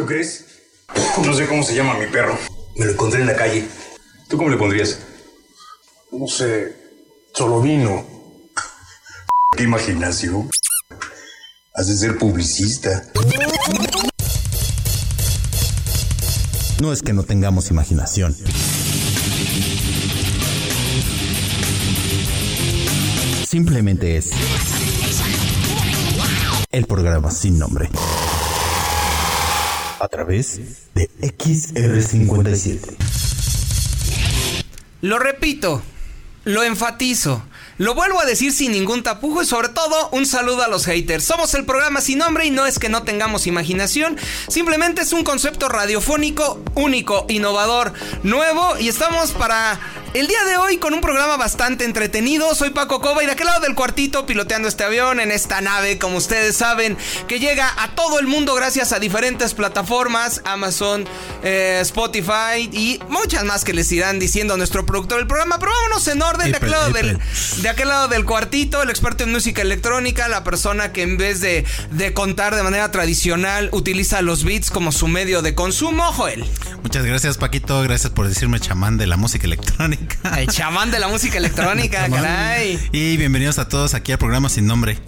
¿Tú crees? No sé cómo se llama mi perro. Me lo encontré en la calle. ¿Tú cómo le pondrías? No sé, solo vino. ¿Qué imaginación? Has de ser publicista. No es que no tengamos imaginación. Simplemente es el programa sin nombre. A través de XR57. Lo repito, lo enfatizo. Lo vuelvo a decir sin ningún tapujo y sobre todo un saludo a los haters. Somos el programa sin nombre y no es que no tengamos imaginación, simplemente es un concepto radiofónico único, innovador, nuevo y estamos para el día de hoy con un programa bastante entretenido. Soy Paco Cova y de aquel lado del cuartito piloteando este avión en esta nave, como ustedes saben, que llega a todo el mundo gracias a diferentes plataformas, Amazon, eh, Spotify y muchas más que les irán diciendo a nuestro productor del programa. Pero vámonos en orden de aquel lado del de aquel lado del cuartito, el experto en música electrónica, la persona que en vez de, de contar de manera tradicional utiliza los beats como su medio de consumo, Joel. Muchas gracias, Paquito. Gracias por decirme chamán de la música electrónica. El chamán de la música electrónica, caray. Y bienvenidos a todos aquí al programa Sin Nombre.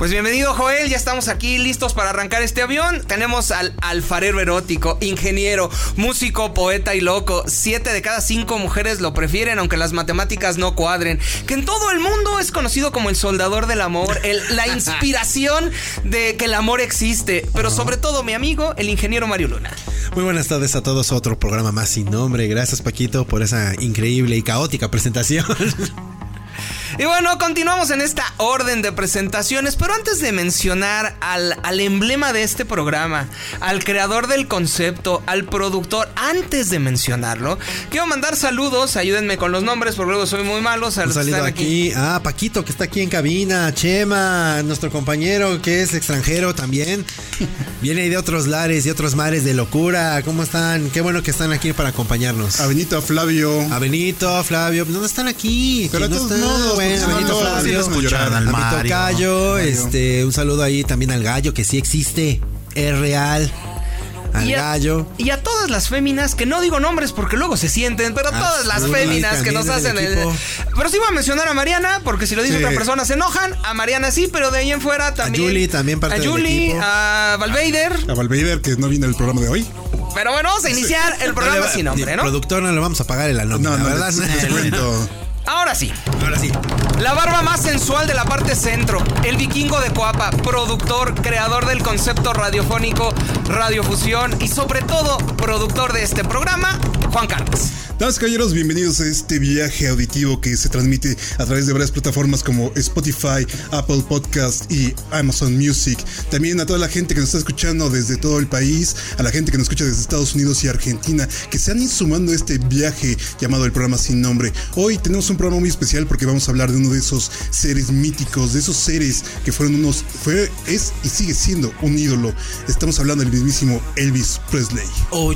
Pues bienvenido Joel, ya estamos aquí listos para arrancar este avión. Tenemos al alfarero erótico, ingeniero, músico, poeta y loco. Siete de cada cinco mujeres lo prefieren, aunque las matemáticas no cuadren. Que en todo el mundo es conocido como el soldador del amor, el, la inspiración de que el amor existe. Pero sobre todo mi amigo, el ingeniero Mario Luna. Muy buenas tardes a todos, otro programa más sin nombre. Gracias Paquito por esa increíble y caótica presentación. Y bueno, continuamos en esta orden de presentaciones, pero antes de mencionar al, al, emblema de este programa, al creador del concepto, al productor, antes de mencionarlo, quiero mandar saludos, ayúdenme con los nombres, porque luego soy muy malo. Un saludo aquí. aquí. Ah, Paquito, que está aquí en cabina, Chema, nuestro compañero que es extranjero también. Viene de otros lares y otros mares de locura. ¿Cómo están? Qué bueno que están aquí para acompañarnos. A Benito, a Flavio. A Benito, a Flavio. ¿Dónde están aquí? Pero de todos modos, bueno, Benito Flavio, a mi tocayo, este, un saludo ahí también al gallo que sí existe, es real. Al y a, gallo. Y a todas las féminas, que no digo nombres porque luego se sienten, pero a todas las féminas que nos hacen el. Pero sí voy a mencionar a Mariana, porque si lo dice sí. otra persona se enojan. A Mariana sí, pero de ahí en fuera también. A Julie también parte A Julie, a Valveider. A Valveider, que no viene el programa de hoy. Pero bueno, vamos a iniciar sí. el programa sin nombre, ¿no? productor no le vamos a pagar el nómina, no, no, ¿verdad? Ahora sí. Ahora sí. La barba más sensual de la parte centro. El vikingo de Coapa, productor, creador del concepto radiofónico Radiofusión y sobre todo productor de este programa, Juan Carlos. Damas caballeros, bienvenidos a este viaje auditivo que se transmite a través de varias plataformas como Spotify, Apple Podcast y Amazon Music. También a toda la gente que nos está escuchando desde todo el país, a la gente que nos escucha desde Estados Unidos y Argentina, que se han ido sumando a este viaje llamado el programa sin nombre. Hoy tenemos un programa muy especial porque vamos a hablar de uno de esos seres míticos, de esos seres que fueron unos, fue, es y sigue siendo un ídolo. Estamos hablando del mismísimo Elvis Presley. Oh.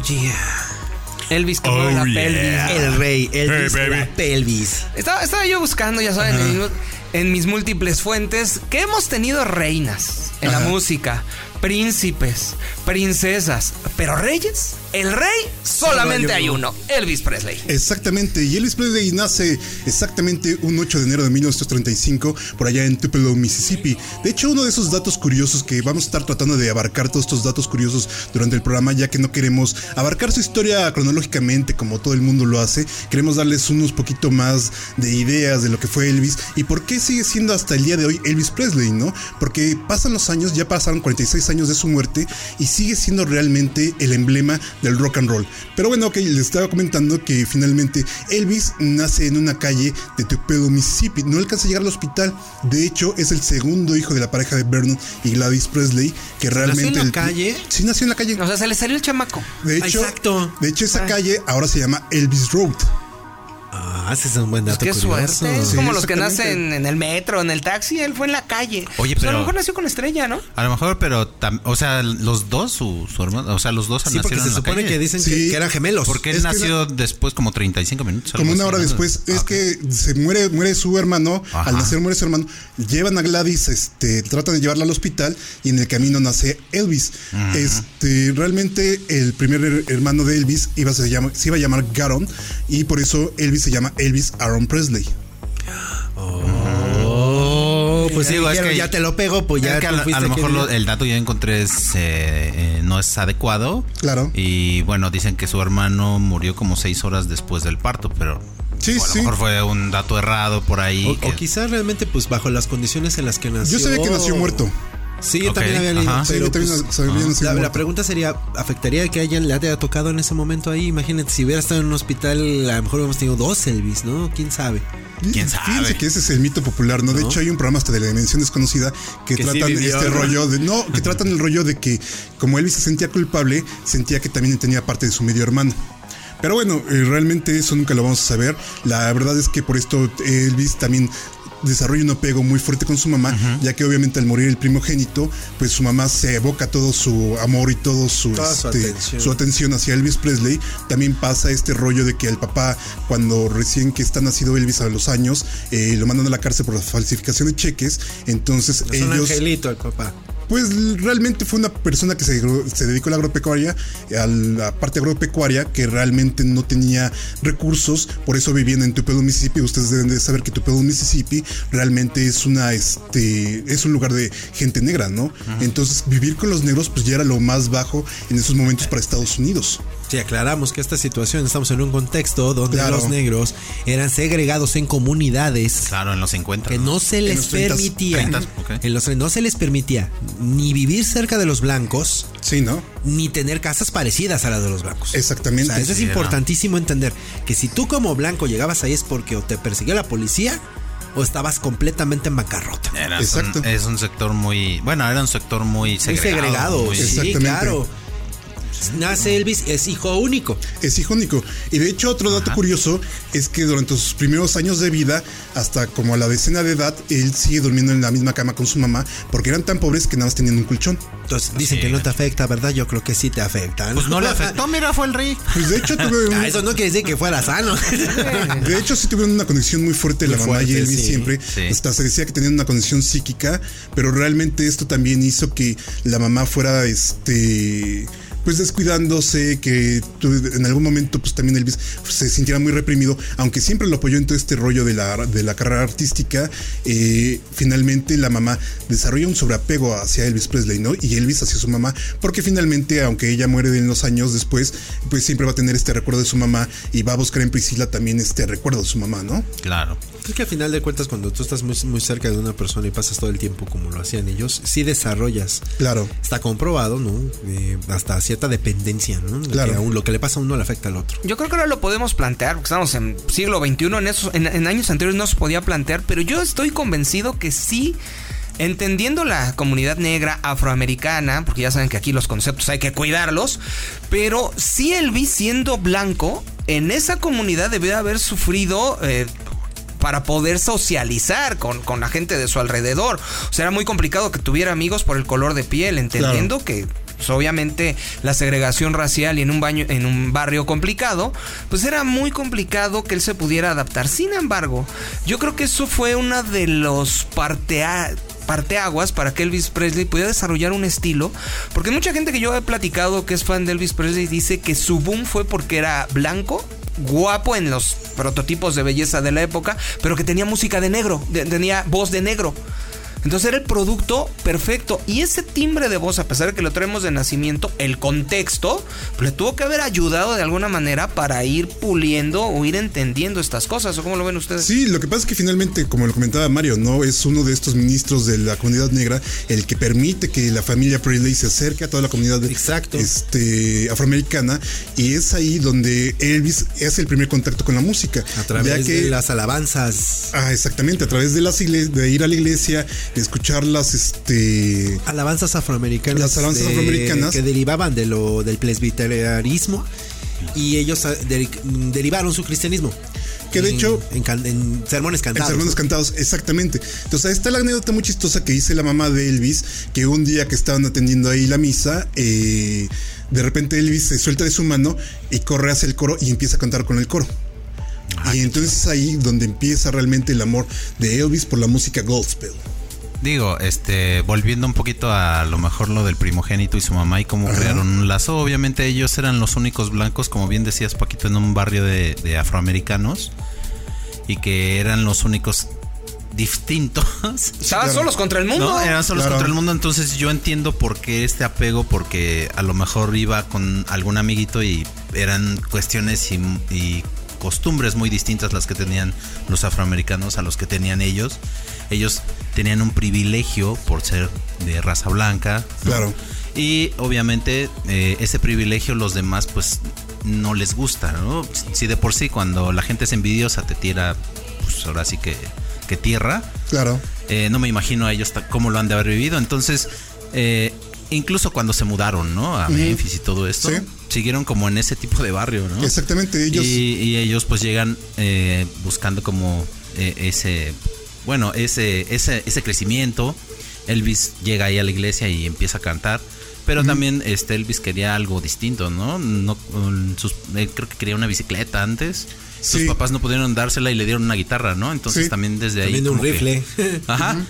Elvis que oh, la yeah. pelvis. El rey, Elvis hey, la pelvis. Estaba, estaba, yo buscando, ya saben, uh -huh. en, en, mis múltiples fuentes, que hemos tenido reinas en uh -huh. la música, príncipes, princesas, pero reyes. El rey solamente hay uno, Elvis Presley. Exactamente, y Elvis Presley nace exactamente un 8 de enero de 1935 por allá en Tupelo, Mississippi. De hecho, uno de esos datos curiosos que vamos a estar tratando de abarcar todos estos datos curiosos durante el programa, ya que no queremos abarcar su historia cronológicamente como todo el mundo lo hace, queremos darles unos poquito más de ideas de lo que fue Elvis y por qué sigue siendo hasta el día de hoy Elvis Presley, ¿no? Porque pasan los años, ya pasaron 46 años de su muerte y sigue siendo realmente el emblema del rock and roll. Pero bueno, ok, les estaba comentando que finalmente Elvis nace en una calle de Tupelo, Mississippi. No alcanza a llegar al hospital. De hecho, es el segundo hijo de la pareja de Vernon y Gladys Presley, que realmente. ¿Nació en la el, calle? Sí, nació en la calle. O sea, se le salió el chamaco. De hecho, Exacto. De hecho, esa Ay. calle ahora se llama Elvis Road. Ah. Ese es un buen Pues dato qué curioso. suerte. Es Sí, como los que nacen en el metro, en el taxi. Él fue en la calle. Oye, Pues a pero- lo mejor nació con estrella, ¿no? A lo mejor, pero, tam- o sea, los dos, su, su hermano, o sea, los dos Sí, nacieron se en la supone calle. que dicen que, Sí. que eran gemelos. Porque él Es que nació después como 35 minutos. Como una hora después, es que se muere, muere su hermano, Ajá. al nacer muere su hermano, llevan a Gladys, este, tratan de llevarla al hospital y en el camino nace Elvis. Este, realmente el primer her- hermano de Elvis iba, se, llama, se iba a llamar Garon y por eso Elvis se llama Elvis Aaron Presley. Oh, pues sí, Digo, es que- ya te lo pego, pues ya Es que a, a lo mejor lo- el dato yo encontré es, eh, eh, no es adecuado. Claro. Y bueno, dicen que su hermano murió como seis horas después del parto, pero Sí, o a lo sí. mejor fue un dato errado por ahí. O, que- o quizás realmente, pues bajo las condiciones en las que nació. Yo sabía que nació muerto. Sí, yo también había leído. ajá. Sí, pero yo también pues, nació la, pregunta sería: ¿afectaría que a ella le haya tocado en ese momento ahí? Imagínate, si hubiera estado en un hospital, a lo mejor hubiéramos tenido dos Elvis, ¿no? ¿Quién sabe? ¿Quién Fíjense sabe? que ese es el mito popular, ¿no? De hecho, hay un programa hasta de la dimensión desconocida que, Que sí tratan vivió, este ¿no? rollo de. No, que tratan el rollo de que como Elvis se sentía culpable, sentía que también tenía parte de su medio hermano. Pero bueno, eh, realmente eso nunca lo vamos a saber. La verdad es que por esto Elvis también desarrolla un apego muy fuerte con su mamá, ya que obviamente al morir el primogénito, pues su mamá se evoca todo su amor y todo su, este, atención. su atención hacia Elvis Presley. También pasa este rollo de que el papá, cuando recién que está nacido Elvis a los años, eh, lo mandan a la cárcel por la falsificación de cheques. Entonces Es un ellos, angelito el papá. Pues realmente fue una persona que se, se dedicó a la agropecuaria, a la parte agropecuaria, que realmente no tenía recursos, por eso vivían en Tupelo, Mississippi. Ustedes deben de saber que Tupelo, Mississippi realmente es una, este, es un lugar de gente negra, ¿no? Entonces vivir con los negros pues ya era lo más bajo en esos momentos para Estados Unidos. Sí, aclaramos que esta situación estamos en un contexto donde Claro. los negros eran segregados en comunidades Claro, en los 50. que no se les los 30s, permitía. 30s, ok. En los no se les permitía ni vivir cerca de los blancos Sí, ¿no? ni tener casas parecidas a las de los blancos. Exactamente. O sea, eso es Sí, importantísimo entender que si tú como blanco llegabas ahí es porque o te persiguió la policía o estabas completamente en bancarrota. Era Exacto. un- es un sector muy. Bueno, era un sector muy Muy segregado. segregado, muy- sí, Exactamente. claro. Nace Elvis, es hijo único. Es hijo único. Y de hecho, otro dato curioso es que durante sus primeros años de vida, hasta como a la decena de edad, él sigue durmiendo en la misma cama con su mamá, porque eran tan pobres que nada más tenían un colchón. Entonces dicen Sí. que no te afecta, ¿verdad? Yo creo que sí te afecta. Pues no le afectó, mira, fue el rey. Pues de hecho, tuve un- Ah, eso no quiere decir que fuera sano. De hecho, sí tuvieron una conexión muy fuerte la mamá y Elvis sí. siempre. Sí. Hasta se decía que tenían una conexión psíquica, pero realmente esto también hizo que la mamá fuera este pues descuidándose, que en algún momento pues también Elvis se sintiera muy reprimido, aunque siempre lo apoyó en todo este rollo de la, de la carrera artística, eh, finalmente la mamá desarrolla un sobreapego hacia Elvis Presley, ¿no? Y Elvis hacia su mamá, porque finalmente, aunque ella muere en los años después, pues siempre va a tener este recuerdo de su mamá y va a buscar en Priscila también este recuerdo de su mamá, ¿no? Claro. Es que al final de cuentas, cuando tú estás muy, muy cerca de una persona y pasas todo el tiempo como lo hacían ellos, sí desarrollas. Claro. Está comprobado, ¿no? Eh, hasta cierta dependencia, ¿no? De Claro. Que a un- lo que le pasa a uno le afecta al otro. Yo creo que ahora lo podemos plantear, porque estamos en siglo XXI, en, esos, en, en años anteriores no se podía plantear, pero yo estoy convencido que sí, entendiendo la comunidad negra afroamericana, porque ya saben que aquí los conceptos hay que cuidarlos, pero sí Elvis siendo blanco, en esa comunidad debió haber sufrido... eh, para poder socializar con, con la gente de su alrededor. O sea, era muy complicado que tuviera amigos por el color de piel, entendiendo que pues, obviamente la segregación racial y en un baño en un barrio complicado, pues era muy complicado que él se pudiera adaptar. Sin embargo, yo creo que eso fue una de los partea parteaguas para que Elvis Presley pudiera desarrollar un estilo, porque mucha gente que yo he platicado que es fan de Elvis Presley dice que su boom fue porque era blanco, guapo en los prototipos de belleza de la época, pero que tenía música de negro, tenía voz de negro. Entonces era el producto perfecto. Y ese timbre de voz, a pesar de que lo traemos de nacimiento, el contexto, pues, le tuvo que haber ayudado de alguna manera para ir puliendo o ir entendiendo estas cosas. ¿O cómo lo ven ustedes? Sí, lo que pasa es que finalmente, como lo comentaba Mario, no es uno de estos ministros de la comunidad negra el que permite que la familia Presley se acerque a toda la comunidad Exacto. este, afroamericana y es ahí donde Elvis hace el primer contacto con la música. A través ya que, de las alabanzas. Ah, exactamente, a través de las de ir a la iglesia, escuchar las este Alabanzas afroamericanas. Las alabanzas de- afroamericanas. Que derivaban de lo, del presbiterianismo. Y ellos ah, deri- derivaron su cristianismo. Que de En- hecho, En, en sermones En cantados. sermones ¿no? cantados, exactamente. Entonces, ahí está la anécdota muy chistosa que dice la mamá de Elvis, que un día que estaban atendiendo ahí la misa, eh, de repente Elvis se suelta de su mano y corre hacia el coro y empieza a cantar con el coro. y entonces es ahí donde empieza realmente el amor de Elvis por la música gospel. Digo, este, volviendo un poquito a lo mejor lo del primogénito y su mamá y cómo crearon un lazo. Obviamente ellos eran los únicos blancos, como bien decías Paquito, en un barrio de, de afroamericanos y que eran los únicos distintos. Estaban claro. solos contra el mundo. No, eran solos Claro. contra el mundo, entonces yo entiendo por qué este apego, porque a lo mejor iba con algún amiguito y eran cuestiones y, y costumbres muy distintas las que tenían los afroamericanos a los que tenían ellos. Ellos tenían un privilegio por ser de raza blanca. ¿no? Claro. Y obviamente eh, ese privilegio los demás pues no les gusta, ¿no? Si de por sí cuando la gente es envidiosa te tira, pues ahora sí que, que tierra. Claro. Eh, no me imagino a ellos cómo lo han de haber vivido. Entonces, eh, incluso cuando se mudaron, ¿no? A Memphis y todo esto, Sí. siguieron como en ese tipo de barrio, ¿no? Exactamente, ellos- Y, y ellos pues llegan eh, buscando como eh, ese, bueno, ese, ese, ese crecimiento. Elvis llega ahí a la iglesia y empieza a cantar. Pero también este Elvis quería algo distinto, ¿no? no sus- eh, creo que quería una bicicleta antes. Sus Sí. papás no pudieron dársela y le dieron una guitarra, ¿no? Entonces Sí. también desde ahí. También de un que- rifle. Ajá.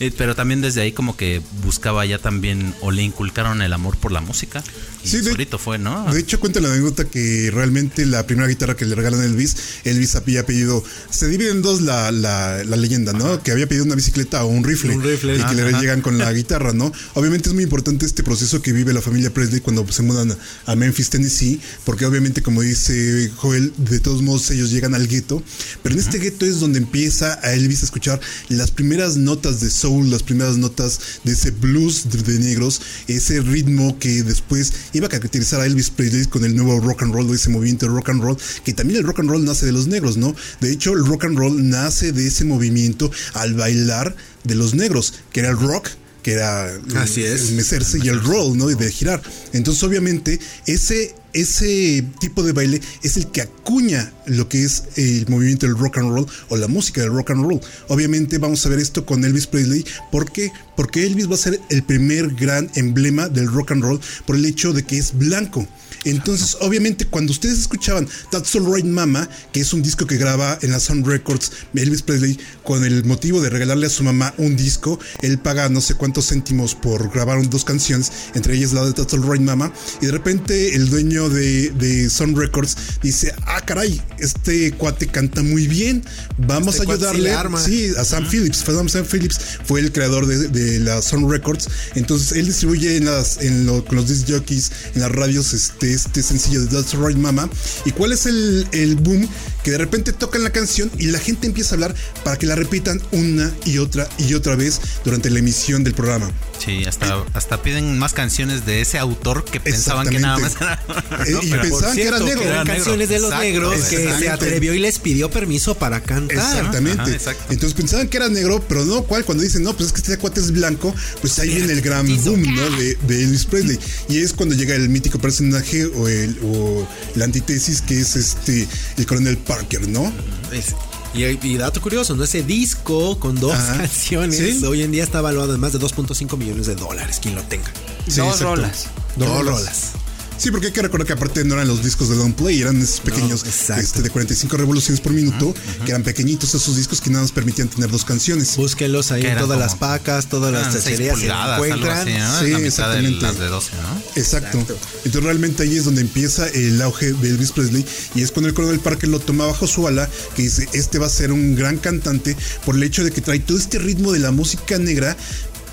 Eh, Pero también desde ahí como que buscaba ya también o le inculcaron el amor por la música. Y Sí, de- solito fue, ¿no? De hecho, cuenta la anécdota que realmente la primera guitarra que le regalan a Elvis, Elvis había pedido, se divide en dos la, la, la leyenda, ¿no? Que había pedido una bicicleta o un rifle. Un rifle. Y que le Ajá. llegan con la guitarra, ¿no? Obviamente es muy importante este proceso que vive la familia Presley cuando se mudan a, a Memphis, Tennessee, porque obviamente, como dice Joel, de todos ellos llegan al gueto. Pero en este gueto es donde empieza a Elvis a escuchar las primeras notas de soul, las primeras notas de ese blues de, de negros, ese ritmo que después iba a caracterizar a Elvis Presley con el nuevo rock and roll, o ese movimiento de rock and roll, que también el rock and roll nace de los negros, ¿no? De hecho, el rock and roll nace de ese movimiento al bailar de los negros, que era el rock que era Así es. el mecerse y el roll, ¿no? Y de girar. Entonces, obviamente, ese, ese tipo de baile es el que acuña lo que es el movimiento del rock and roll o la música del rock and roll. Obviamente, vamos a ver esto con Elvis Presley. ¿Por qué? Porque Elvis va a ser el primer gran emblema del rock and roll por el hecho de que es blanco. Entonces, obviamente, cuando ustedes escuchaban That's Alright Mama, que es un disco que graba en la Sun Records, Elvis Presley, con el motivo de regalarle a su mamá un disco, él paga no sé cuántos céntimos por grabar dos canciones, entre ellas la de That's Alright Mama, y de repente el dueño de, de Sun Records dice, ah, caray, este cuate canta muy bien, vamos Este a ayudarle. Sí, a Sam Phillips. Sam, Sam Phillips fue el creador de, de la Sun Records. Entonces él distribuye en las, en lo- con los disc jockeys, en las radios, este, este sencillo de That's Right Mama. ¿Y cuál es el, el boom? Que de repente tocan la canción y la gente empieza a hablar para que la repitan una y otra y otra vez durante la emisión del programa. Sí, hasta, hasta piden más canciones de ese autor que pensaban que nada más era. Eh, ¿no? y pensaban que era negro. eran negro. canciones de los Exacto, negros que se atrevió y les pidió permiso para cantar. Exactamente. Ajá, exacto. Entonces pensaban que era negro, pero no, ¿cuál? Cuando dicen, no, pues es que este cuate es blanco, pues ahí viene el gran boom, ¿no? De, de Elvis Presley. Y es cuando llega el mítico personaje o, el, o la antítesis que es este, el coronel Parker, ¿no? Es- y, y dato curioso, ¿no? Ese disco con dos Ajá. canciones Sí. hoy en día está valuado en más de 2.5 millones de dólares, quien lo tenga. Sí, Dos exacto. rolas. Dos Dos rolas. rolas. Sí, porque hay que recordar que aparte no eran los discos de long play, eran esos pequeños exacto. este, de 45 revoluciones por minuto, que eran pequeñitos esos discos que nada más permitían tener dos canciones. Búsquenlos ahí todas como- las pacas, todas las tacherías se encuentran. así, ¿no? Sí, la mitad de exactamente. las de 12, ¿no? Exacto. Entonces realmente ahí es donde empieza el auge de Elvis Presley y es cuando el coronel Parker lo toma bajo su ala que dice este va a ser un gran cantante por el hecho de que trae todo este ritmo de la música negra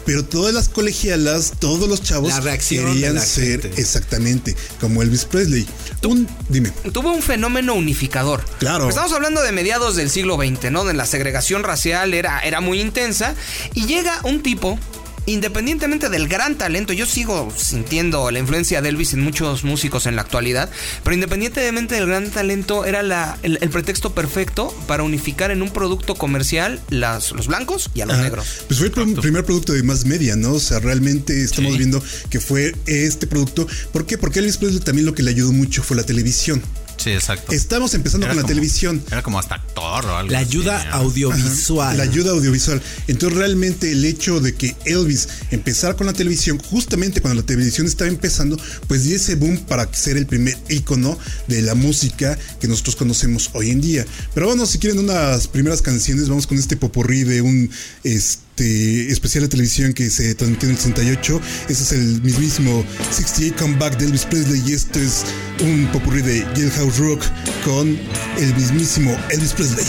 pero todas las colegialas, todos los chavos de querían ser gente. exactamente como Elvis Presley. Un, dime. tuvo un fenómeno unificador. Claro. Estamos hablando de mediados del siglo XX, ¿no? Donde la segregación racial era, era muy intensa. Y llega un tipo, independientemente del gran talento, yo sigo sintiendo la influencia de Elvis en muchos músicos en la actualidad, pero independientemente del gran talento, era la, el, el pretexto perfecto para unificar en un producto comercial las, los blancos y a los Ajá. negros. Pues fue el pr- primer producto de más media, ¿no? O sea, realmente estamos Sí. viendo que fue este producto. ¿Por qué? Porque Elvis Presley también lo que le ayudó mucho fue la televisión. Sí, exacto. Estamos empezando Era con la televisión. Era como hasta actor o algo. La así, ayuda ¿no? audiovisual. La ayuda audiovisual. Entonces realmente el hecho de que Elvis empezara con la televisión, justamente cuando la televisión estaba empezando, pues dio ese boom para ser el primer ícono de la música que nosotros conocemos hoy en día. Pero bueno, si quieren unas primeras canciones, vamos con este popurrí de un este especial de televisión que se transmitió en el 68. Ese es el mismísimo 68 Comeback de Elvis Presley y esto es un popurrí de Jailhouse Rock con el mismísimo Elvis Presley.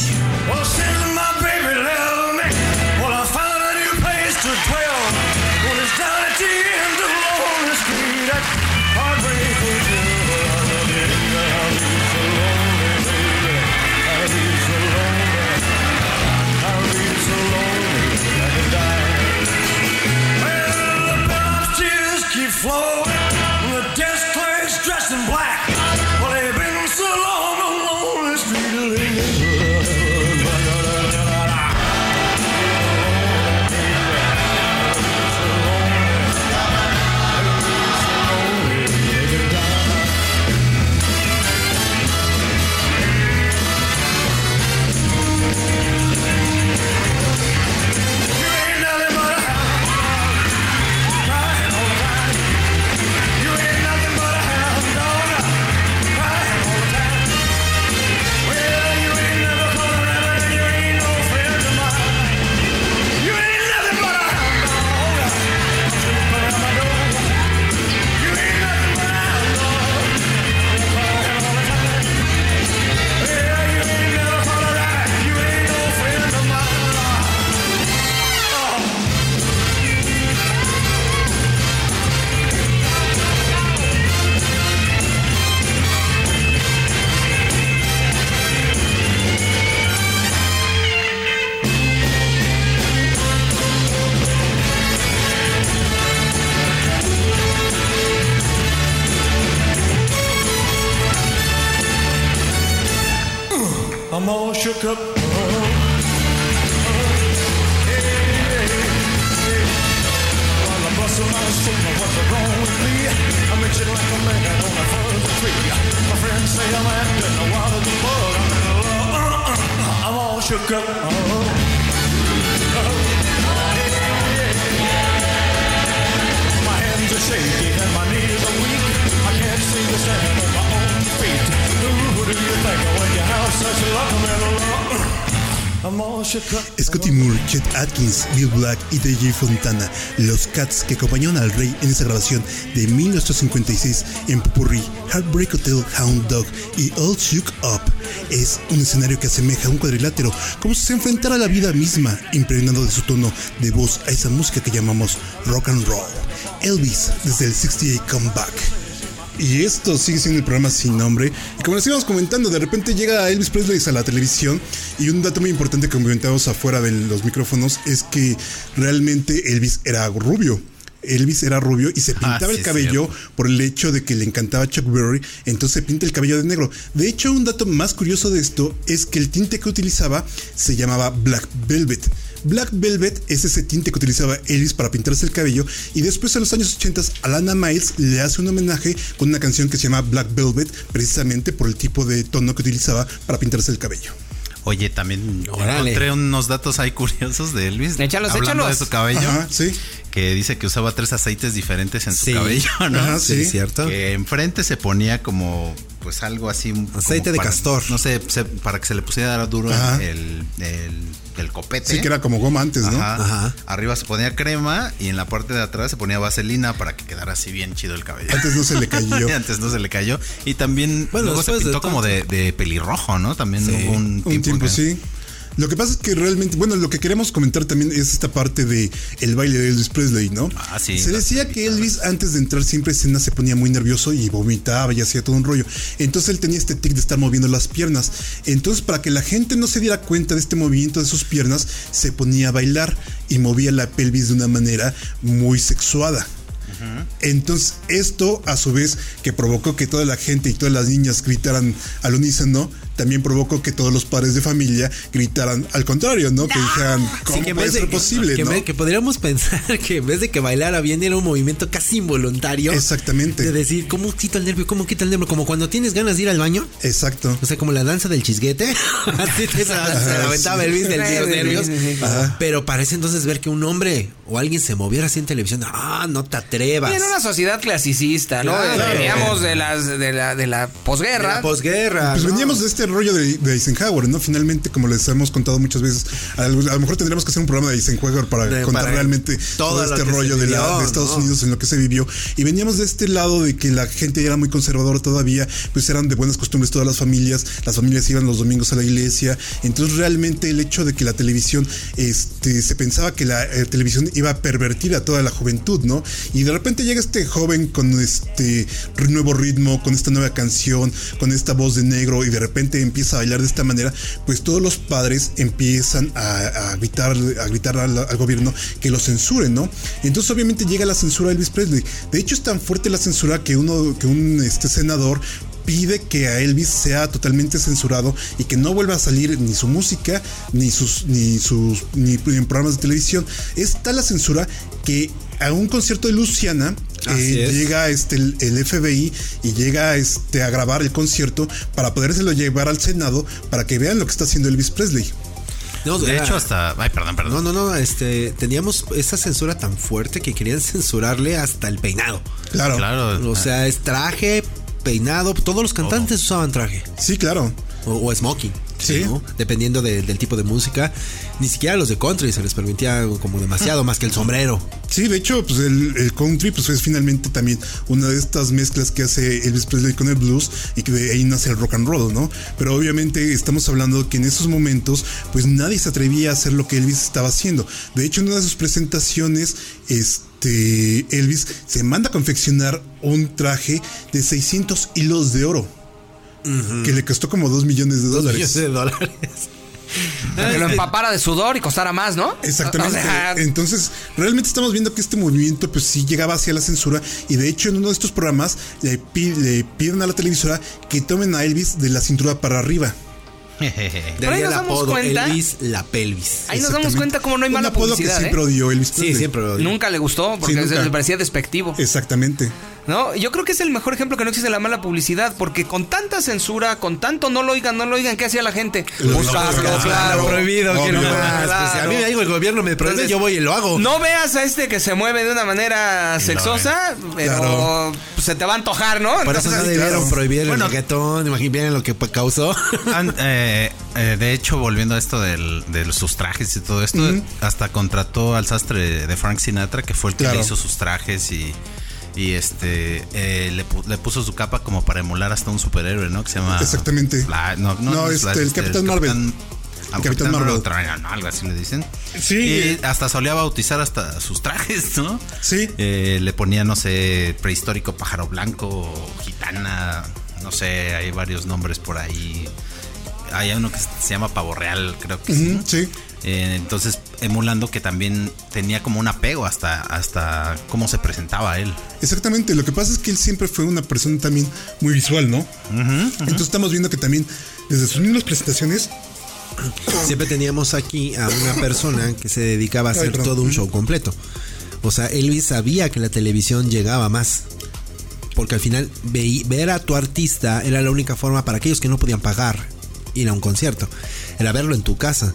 Bill Black y DJ Fontana, los Cats que acompañaron al rey en esa grabación de 1956 en Popurrí, Heartbreak Hotel, Hound Dog y All Shook Up. Es un escenario que asemeja a un cuadrilátero, como si se enfrentara a la vida misma, impregnado de su tono de voz a esa música que llamamos rock and roll. Elvis, desde el 68 Comeback. Y esto sigue siendo el programa sin nombre. Y como les íbamos comentando, de repente llega Elvis Presley a la televisión. Y un dato muy importante que comentamos afuera de los micrófonos es que realmente Elvis era rubio. Elvis era rubio y se pintaba Ah, sí, el cabello por el hecho de que le encantaba Chuck Berry, entonces se pinta el cabello de negro. De hecho, un dato más curioso de esto es que el tinte que utilizaba se llamaba Black Velvet. Black Velvet es ese tinte que utilizaba Elvis para pintarse el cabello y después en los años 80 Alana Miles le hace un homenaje con una canción que se llama Black Velvet precisamente por el tipo de tono que utilizaba para pintarse el cabello. Oye, también encontré unos datos ahí curiosos de Elvis. Échalos, hablando échalos. de su cabello. Ajá, sí. Que dice que usaba tres aceites diferentes en su cabello, ¿no? Ajá, sí. Sí, cierto. Que enfrente se ponía como, pues algo así. Aceite de para- castor. No sé, para que se le pusiera duro Ajá. el, el, el copete. Sí, que era como goma antes, ¿no? Ajá. Ajá. Arriba se ponía crema y en la parte de atrás se ponía vaselina para que quedara así bien chido el cabello. Antes no se le cayó. Antes no se le cayó. Y también Bueno, luego se después de pintó como de, de pelirrojo, ¿no? También hubo un tiempo. Un tiempo, que- sí. Lo que pasa es que realmente, bueno, lo que queremos comentar también es esta parte de el baile de Elvis Presley, ¿no? Ah, sí, Se decía que Elvis antes de entrar siempre a escena se ponía muy nervioso y vomitaba y hacía todo un rollo. Entonces él tenía este tic de estar moviendo las piernas. Entonces para que la gente no se diera cuenta de este movimiento de sus piernas, se ponía a bailar y movía la pelvis de una manera muy sexuada. Entonces, esto a su vez que provocó que toda la gente y todas las niñas gritaran al unísono, también provocó que todos los padres de familia gritaran al contrario, ¿no? Que dijeran, ¿cómo Sí, que puede de- ser posible, que, no? que podríamos pensar que en vez de que bailara bien era un movimiento casi involuntario. Exactamente. De decir, ¿cómo quita el nervio? ¿Cómo quita el nervio? Como cuando tienes ganas de ir al baño. Exacto. O sea, como la danza del chisguete. Así te- se la aventaba el Luis de los nervios. Pero parece entonces ver que un hombre o alguien se moviera así en televisión. Ah, no te atrevas. Y en una sociedad clasicista, ¿no? Claro. Veníamos de las de la de la De posguerra. la posguerra. Pues ¿no? veníamos de este rollo de, de Eisenhower, ¿no? Finalmente, como les hemos contado muchas veces, a lo, a lo mejor tendríamos que hacer un programa de Eisenhower para De- contar para realmente todo este rollo de, la- vivió, de Estados ¿no? Unidos en lo que se vivió. Y veníamos de este lado de que la gente era muy conservadora todavía, pues eran de buenas costumbres todas las familias, las familias iban los domingos a la iglesia. Entonces, realmente el hecho de que la televisión, este, se pensaba que la eh, televisión iba a pervertir a toda la juventud, ¿no? Y de repente llega este joven con este nuevo ritmo, con esta nueva canción, con esta voz de negro y de repente empieza a bailar de esta manera, pues todos los padres empiezan a, gritar, a gritar al, al gobierno que lo censuren, ¿no? Entonces obviamente llega la censura a Elvis Presley. De hecho es tan fuerte la censura que uno, que un este, senador pide que a Elvis sea totalmente censurado y que no vuelva a salir ni su música ni sus ni sus ni en programas de televisión. Es tal la censura que a un concierto de Luciana eh, es. llega este el, el FBI y llega este a grabar el concierto para podérselo llevar al Senado para que vean lo que está haciendo Elvis Presley. No, De era- hecho, hasta. Ay, perdón, perdón. No, no, no, este, teníamos esa censura tan fuerte que querían censurarle hasta el peinado. Claro. Claro. O sea, es traje, peinado, todos los cantantes usaban traje. Sí, claro. O, o smoking. Sí. ¿no? Dependiendo de- del tipo de música. Ni siquiera los de country se les permitía como demasiado, más que el sombrero. Sí, de hecho, pues el, el country pues es finalmente también una de estas mezclas que hace Elvis Presley con el blues y que de ahí nace el rock and roll, ¿no? Pero obviamente estamos hablando que en esos momentos pues nadie se atrevía a hacer lo que Elvis estaba haciendo. De hecho, en una de sus presentaciones, este Elvis se manda a confeccionar un traje de 600 hilos de oro. Que le costó como 2 millones de dólares. Millones de dólares. Que lo empapara de sudor y costara más, ¿no? Exactamente. O sea, Entonces, realmente estamos viendo que este movimiento, pues sí llegaba hacia la censura. Y de hecho, en uno de estos programas le piden a la televisora que tomen a Elvis de la cintura para arriba. De Pero ahí nos damos apodo, cuenta- Elvis la pelvis. ahí nos damos cuenta cómo no hay Un mala apodo publicidad. que siempre ¿eh? odió Elvis. Sí, siempre lo digo. Nunca le gustó porque Sí, le parecía despectivo. Exactamente. ¿No? Yo creo que es el mejor ejemplo que no existe la mala publicidad, porque con tanta censura, con tanto no lo oigan, no lo oigan, ¿qué hacía la gente? Lo Buscarlo, buscaba, claro. prohibido, que no. Pues, a mí me digo el gobierno me prohíbe, Entonces, yo voy y lo hago. No veas a este que se mueve de una manera sexosa, pero Claro. pues, se te va a antojar, ¿no? Por eso no debieron claro. prohibir el Bueno. reggaetón. Imaginen lo que causó. Eh, eh, de hecho, volviendo a esto del- de sus trajes y todo esto, hasta contrató al sastre de Frank Sinatra, que fue el que Claro. le hizo sus trajes y, y este eh, le, le puso su capa como para emular hasta un superhéroe, ¿no? Que se llama. Exactamente. No, no, No, no es este, el Capitán Marvel. El Capitán Marvel. Ultra, no, algo así le dicen. Sí. Y hasta solía bautizar hasta sus trajes, ¿no? Sí. Eh, le ponía, no sé, prehistórico pájaro blanco, gitana, no sé, hay varios nombres por ahí. Hay uno que se llama pavo real, creo que sí. Eh, entonces, emulando que también tenía como un apego hasta, hasta cómo se presentaba él. Exactamente. Lo que pasa es que él siempre fue una persona también muy visual, ¿no? Entonces estamos viendo que también desde sus mismas presentaciones Siempre teníamos aquí a una persona que se dedicaba a hacer todo un show completo. O sea, Elvis sabía que la televisión llegaba más. Porque al final ver a tu artista era la única forma para aquellos que no podían pagar ir a un concierto. Era verlo en tu casa.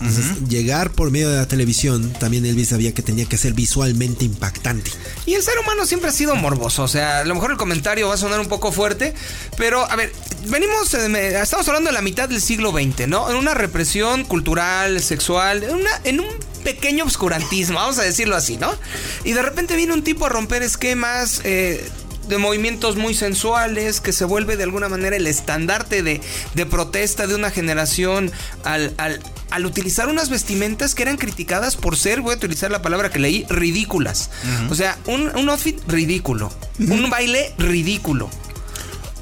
Entonces, llegar por medio de la televisión, también Elvis sabía que tenía que ser visualmente impactante. Y el ser humano siempre ha sido morboso. O sea, a lo mejor el comentario va a sonar un poco fuerte. Pero, a ver, venimos. eh, estamos hablando de la mitad del siglo XX, ¿no? En una represión cultural, sexual, en, una, en un pequeño obscurantismo, vamos a decirlo así, ¿no? Y de repente viene un tipo a romper esquemas. eh, de movimientos muy sensuales, que se vuelve de alguna manera el estandarte de, de protesta de una generación al, al, al utilizar unas vestimentas que eran criticadas por ser, voy a utilizar la palabra que leí, ridículas. O sea, un, un outfit ridículo, un baile ridículo.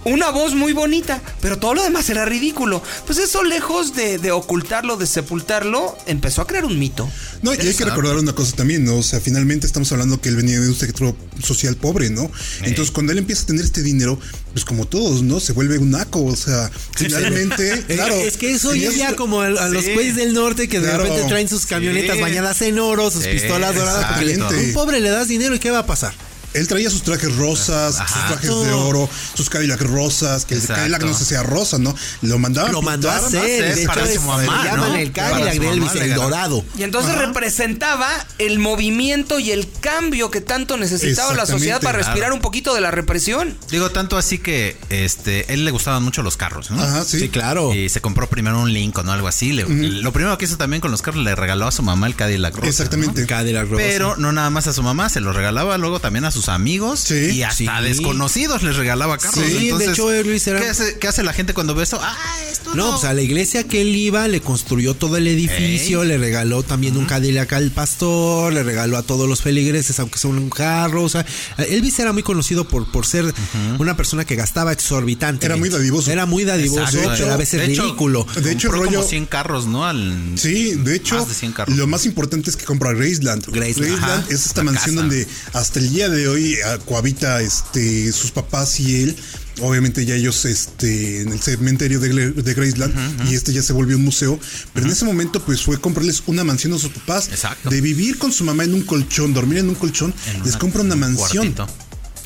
Una voz muy bonita, pero todo lo demás era ridículo. Pues eso, lejos de, de ocultarlo, de sepultarlo, empezó a crear un mito. No, y hay que recordar una cosa también, ¿no? O sea, finalmente estamos hablando que él venía de un sector social pobre, ¿no? Entonces, cuando él empieza a tener este dinero, pues como todos, ¿no? Se vuelve un naco, o sea, finalmente, Eh, claro. es que eso ya como a, a los Sí. güeyes del norte que de Claro. repente traen sus camionetas Sí. bañadas en oro, sus Sí, pistolas doradas. Porque le- un pobre le das dinero y ¿qué va a pasar? Él traía sus trajes rosas, Ajá. sus trajes de oro, sus Cadillac rosas, que el. Cadillac no se sea rosa, ¿no? Lo mandaban Lo mandó a hacer. De para hecho, su es- mamá, le llaman ¿no? el Cadillac de Elvis, el dorado. Y entonces representaba el movimiento y el cambio que tanto necesitaba la sociedad para respirar Claro. un poquito de la represión. Digo, tanto así que este, él le gustaban mucho los carros, ¿no? Ajá, sí. Sí, claro. Y se compró primero un Lincoln o algo así. Le- Lo primero que hizo también con los carros le regaló a su mamá el Cadillac rosa. Exactamente. Cadillac rosa. Pero no nada más a su mamá, se lo regalaba luego también a sus amigos Sí, y hasta sí. desconocidos les regalaba carros. Sí, de hecho, Luis era- ¿qué, hace, qué hace la gente cuando ve eso? Ah, esto no. No, pues a la iglesia que él iba le construyó todo el edificio, Ey. le regaló también un Cadillac al pastor, le regaló a todos los feligreses, aunque son un carro. O sea, Elvis era muy conocido por, por ser una persona que gastaba exorbitante. Era muy dadivoso. Era muy dadivoso, Exacto. pero a veces De hecho, ridículo. De hecho, compró rollo- como 100 carros, ¿no? Al- Sí, de hecho, Más de 100 carros. lo más importante es que compra Graceland. Graceland. Ajá, es esta la mansión casa. donde hasta el día de hoy ah, cohabita este, sus papás y él. Obviamente ya ellos este, en el cementerio de, Graceland y este ya se volvió un museo. Pero en ese momento pues fue comprarles una mansión a sus papás. Exacto. De vivir con su mamá en un colchón, dormir en un colchón, en les una- compra una un mansión. cuartito.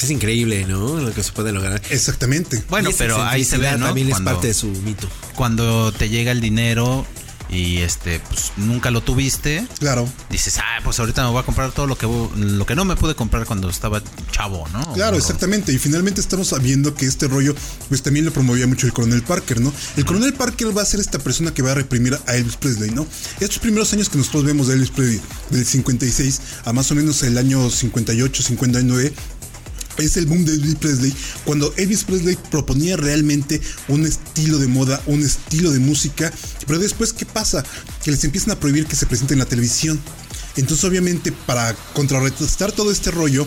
Es increíble, ¿no? Lo que se puede lograr. Exactamente. Bueno, pero ahí se ve, ¿no? También Cuando- es parte de su mito. Cuando te llega el dinero y este, pues nunca lo tuviste, Claro. dices, ah, pues ahorita me voy a comprar todo lo que lo que no me pude comprar cuando estaba chavo, ¿no? Claro, O- exactamente. Y finalmente estamos viendo que este rollo, pues también lo promovía mucho el coronel Parker, ¿no? El coronel Parker va a ser esta persona que va a reprimir a Elvis Presley, ¿no? Estos primeros años que nosotros vemos de Elvis Presley, del 56 a más o menos el año 58, 59, es el boom de Elvis Presley cuando Elvis Presley proponía realmente un estilo de moda, un estilo de música, pero después ¿qué pasa? Que les empiezan a prohibir que se presente en la televisión. Entonces obviamente para contrarrestar todo este rollo,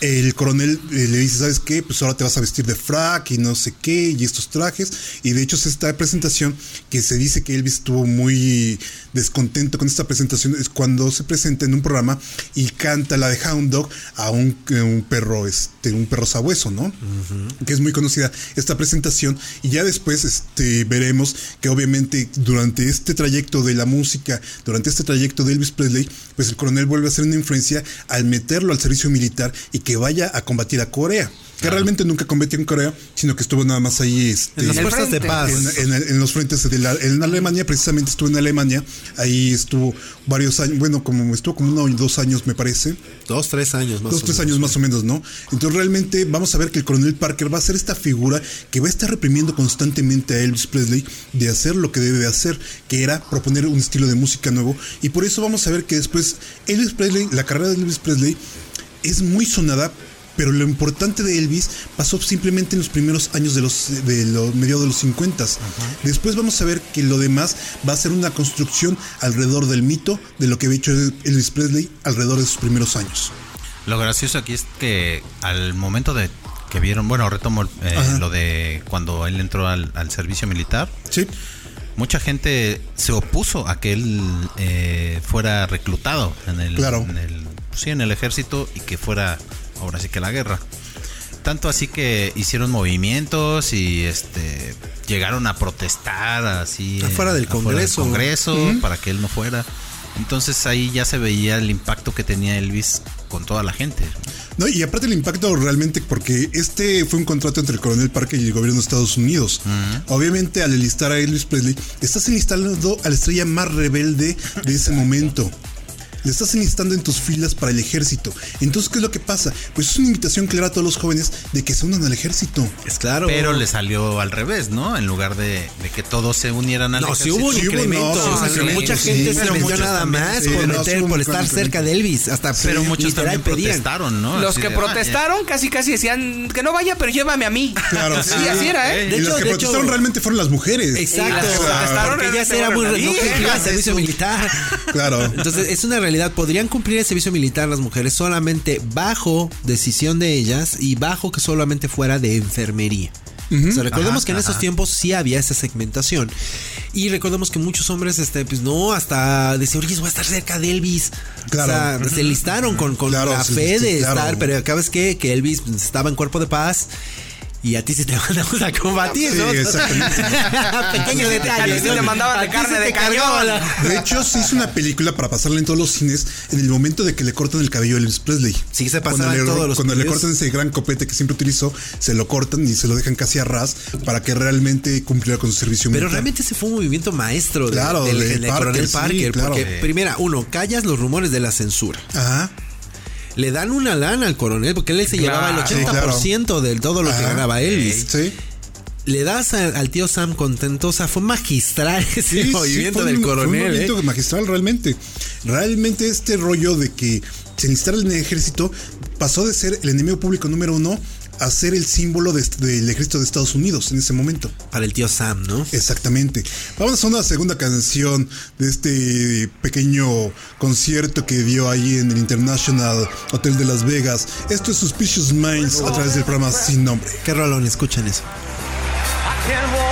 el coronel eh, le dice, ¿sabes qué? Pues ahora te vas a vestir de frac y no sé qué, y estos trajes. Y de hecho es esta presentación que se dice que Elvis estuvo muy descontento con esta presentación, es cuando se presenta en un programa y canta la de Hound Dog a un, eh, un perro, este, un perro sabueso, ¿no? Que es muy conocida esta presentación. Y ya después este, veremos que obviamente durante este trayecto de la música, durante este trayecto de Elvis Presley, pues el coronel vuelve a hacer una influencia al meterlo al servicio militar y que vaya a combatir a Corea. Que realmente nunca combatió en Corea, sino que estuvo nada más ahí este, En las fuerzas de paz. en, en- en los frentes de la, en Alemania, precisamente estuvo en Alemania, ahí estuvo varios años, bueno, como estuvo como uno o dos años me parece, Dos, tres años más. dos, o tres menos. años más o menos, ¿no? Entonces realmente vamos a ver que el coronel Parker va a ser esta figura que va a estar reprimiendo constantemente a Elvis Presley de hacer lo que debe de hacer, que era proponer un estilo de música nuevo, y por eso vamos a ver que después Elvis Presley, la carrera de Elvis Presley es muy sonada. Pero lo importante de Elvis pasó simplemente en los primeros años de los, de los mediados de los 50. Después vamos a ver que lo demás va a ser una construcción alrededor del mito de lo que había hecho Elvis Presley alrededor de sus primeros años. Lo gracioso aquí es que al momento de que vieron, bueno, retomo eh, lo de cuando él entró al, al servicio militar, Sí. mucha gente se opuso a que él eh, fuera reclutado en el, Claro. en el, sí, en el ejército y que fuera ahora sí que la guerra. Tanto así que hicieron movimientos y este llegaron a protestar así Afuera del Congreso. Congreso para que él no fuera. Entonces ahí ya se veía el impacto que tenía Elvis con toda la gente. No, y aparte el impacto realmente, porque este fue un contrato entre el coronel Parker y el gobierno de Estados Unidos. Obviamente, al enlistar a Elvis Presley, estás enlistando a la estrella más rebelde de ese momento. Le estás enlistando en tus filas para el ejército. Entonces, ¿qué es lo que pasa? Pues es una invitación clara a todos los jóvenes de que se unan al ejército. Es claro. Pero le salió al revés, ¿no? En lugar de, de que todos se unieran al No, sí ejército. hubo un Sí hubo, incremento. no, o sea, sí, que sí, mucha sí, gente sí, se metió nada más sí, por meter, hubo por estar cerca de Elvis. Hasta Pero muchos también pedían. protestaron, ¿no? Los Así que de, "Ah, protestaron casi casi decían que no vaya, pero llévame a mí. Claro, sí, así era, ¿eh? De y los hecho- que de protestaron hecho- realmente fueron las mujeres. Exacto. Las que protestaron porque ya era muy no servicio militar. Claro. Entonces es una realidad. Podrían cumplir el servicio militar las mujeres solamente bajo decisión de ellas y bajo que solamente fuera de enfermería. O sea, recordemos Ajá, que en esos tiempos sí había esa segmentación. Y recordemos que muchos hombres, este, pues no, hasta decían, oye, voy a estar cerca de Elvis. Claro. O sea, se listaron con, con Claro, la fe de claro. estar, pero acá ves que, que Elvis pues, estaba en cuerpo de paz. Y a ti sí te mandamos a combatir, Sí, ¿no? exactamente. Pequeño detalle. a ti sí te mandaban de carne sí de cañón. De hecho, se hizo una película para pasarla en todos los cines en el momento de que le cortan el cabello a Elvis Presley. Sí, se Cuando pasaba en le, todos los Cuando le cortan ese gran copete que siempre utilizó, se lo cortan y se lo dejan casi a ras para que realmente cumpliera con su servicio Pero militar. realmente ese fue un movimiento maestro de- Claro, del, de Parker, coronel sí, Parker. claro. Porque, Sí. primera, uno, callas los rumores de la censura. Ajá. Le dan una lana al coronel porque él se llevaba el sí, 80% de todo lo que ganaba Elvis. Sí. Le das a- al tío Sam contento. O sea, fue magistral ese Sí, sí, movimiento fue del un- fue un coronel. movimiento ¿eh? magistral realmente. Realmente este rollo de que se enlistara en el ejército pasó de ser el enemigo público número uno a ser el símbolo de- del ejército de Estados Unidos en ese momento. Para el tío Sam, ¿no? Exactamente. Vamos a una segunda canción de este pequeño concierto que dio ahí en el International Hotel de Las Vegas. Esto es Suspicious Minds a través del programa Sin Nombre. Qué rolón, escuchen eso. I can't walk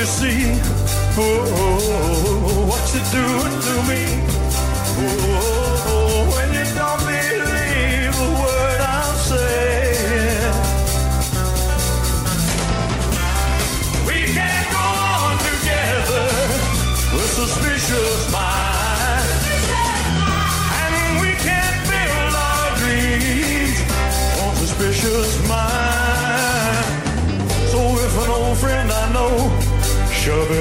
you see oh, what you're doing to me? Oh, when you don't believe a word I'm saying. We can't go on together with suspicious minds. Shove it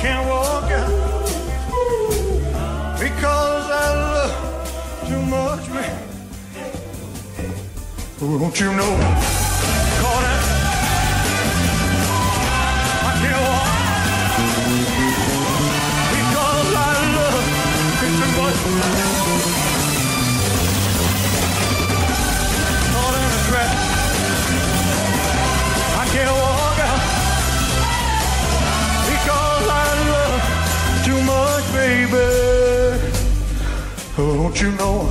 can't walk out because I love too much. Oh, don't you know? Don't you know?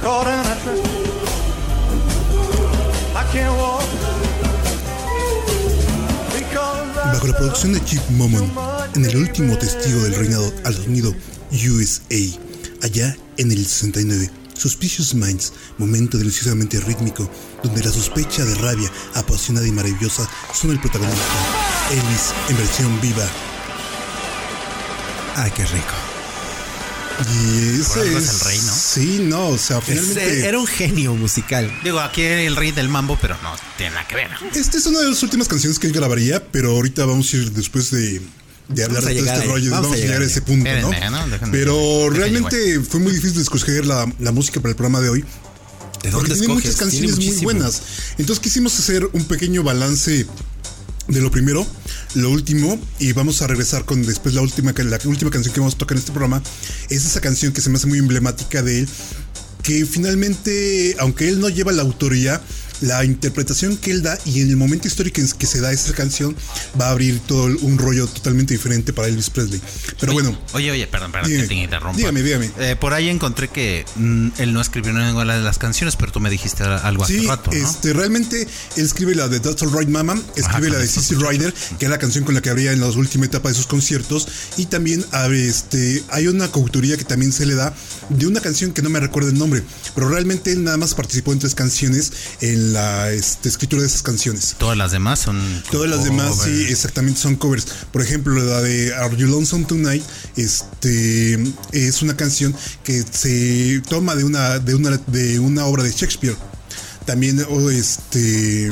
Caught in a trap. I can't walk because I Bajo la producción de Chip Momon, en el último testigo del reinado al sonido USA, allá en el 69, Suspicious Minds, momento deliciosamente rítmico, donde la sospecha de rabia apasionada y maravillosa son el protagonista, Elvis en versión viva. Ay, qué rico. Y ese Por algo es es el rey, ¿no? Sí, no, o sea, Es- finalmente. era un genio musical. Digo, aquí el rey del mambo, pero no tiene nada que ver. Esta es una de las últimas canciones que él grabaría, pero ahorita vamos a ir después de, de hablar de todo este ahí, rollo. vamos Vamos, a a llegar a ese ahí. punto, ¿no? Espérenme, ¿no? Pero realmente fue muy difícil de escoger la, la música para el programa de hoy. ¿De Porque tiene muchas canciones Tiene muy buenas. Entonces quisimos hacer un pequeño balance de lo primero, lo último, y vamos a regresar con después la última, la última canción que vamos a tocar en este programa. Es esa canción que se me hace muy emblemática de él, que finalmente, aunque él no lleva la autoría, la interpretación que él da y en el momento histórico en que se da esa canción va a abrir todo un rollo totalmente diferente para Elvis Presley. Pero bueno, Oye, oye, perdón, perdón, Dígame. que te interrumpa. Dígame, dígame. Eh, por ahí encontré que mm, él no escribió ninguna de las canciones, pero tú me dijiste algo hace Sí, rato, ¿no? este, realmente él escribe la de That's Alright Mama, escribe Ajá, la de. Sissy Rider, que es la canción con la que habría en la última etapa de sus conciertos, y también a este, hay una coautoría que también se le da de una canción que no me recuerdo el nombre, pero realmente él nada más participó en tres canciones en la este, escritura de esas canciones. Todas las demás son. Todas las demás sí, exactamente son covers. Por ejemplo, la de Are You Lonesome Tonight, este es una canción que se toma de una de una de una obra de Shakespeare. También o este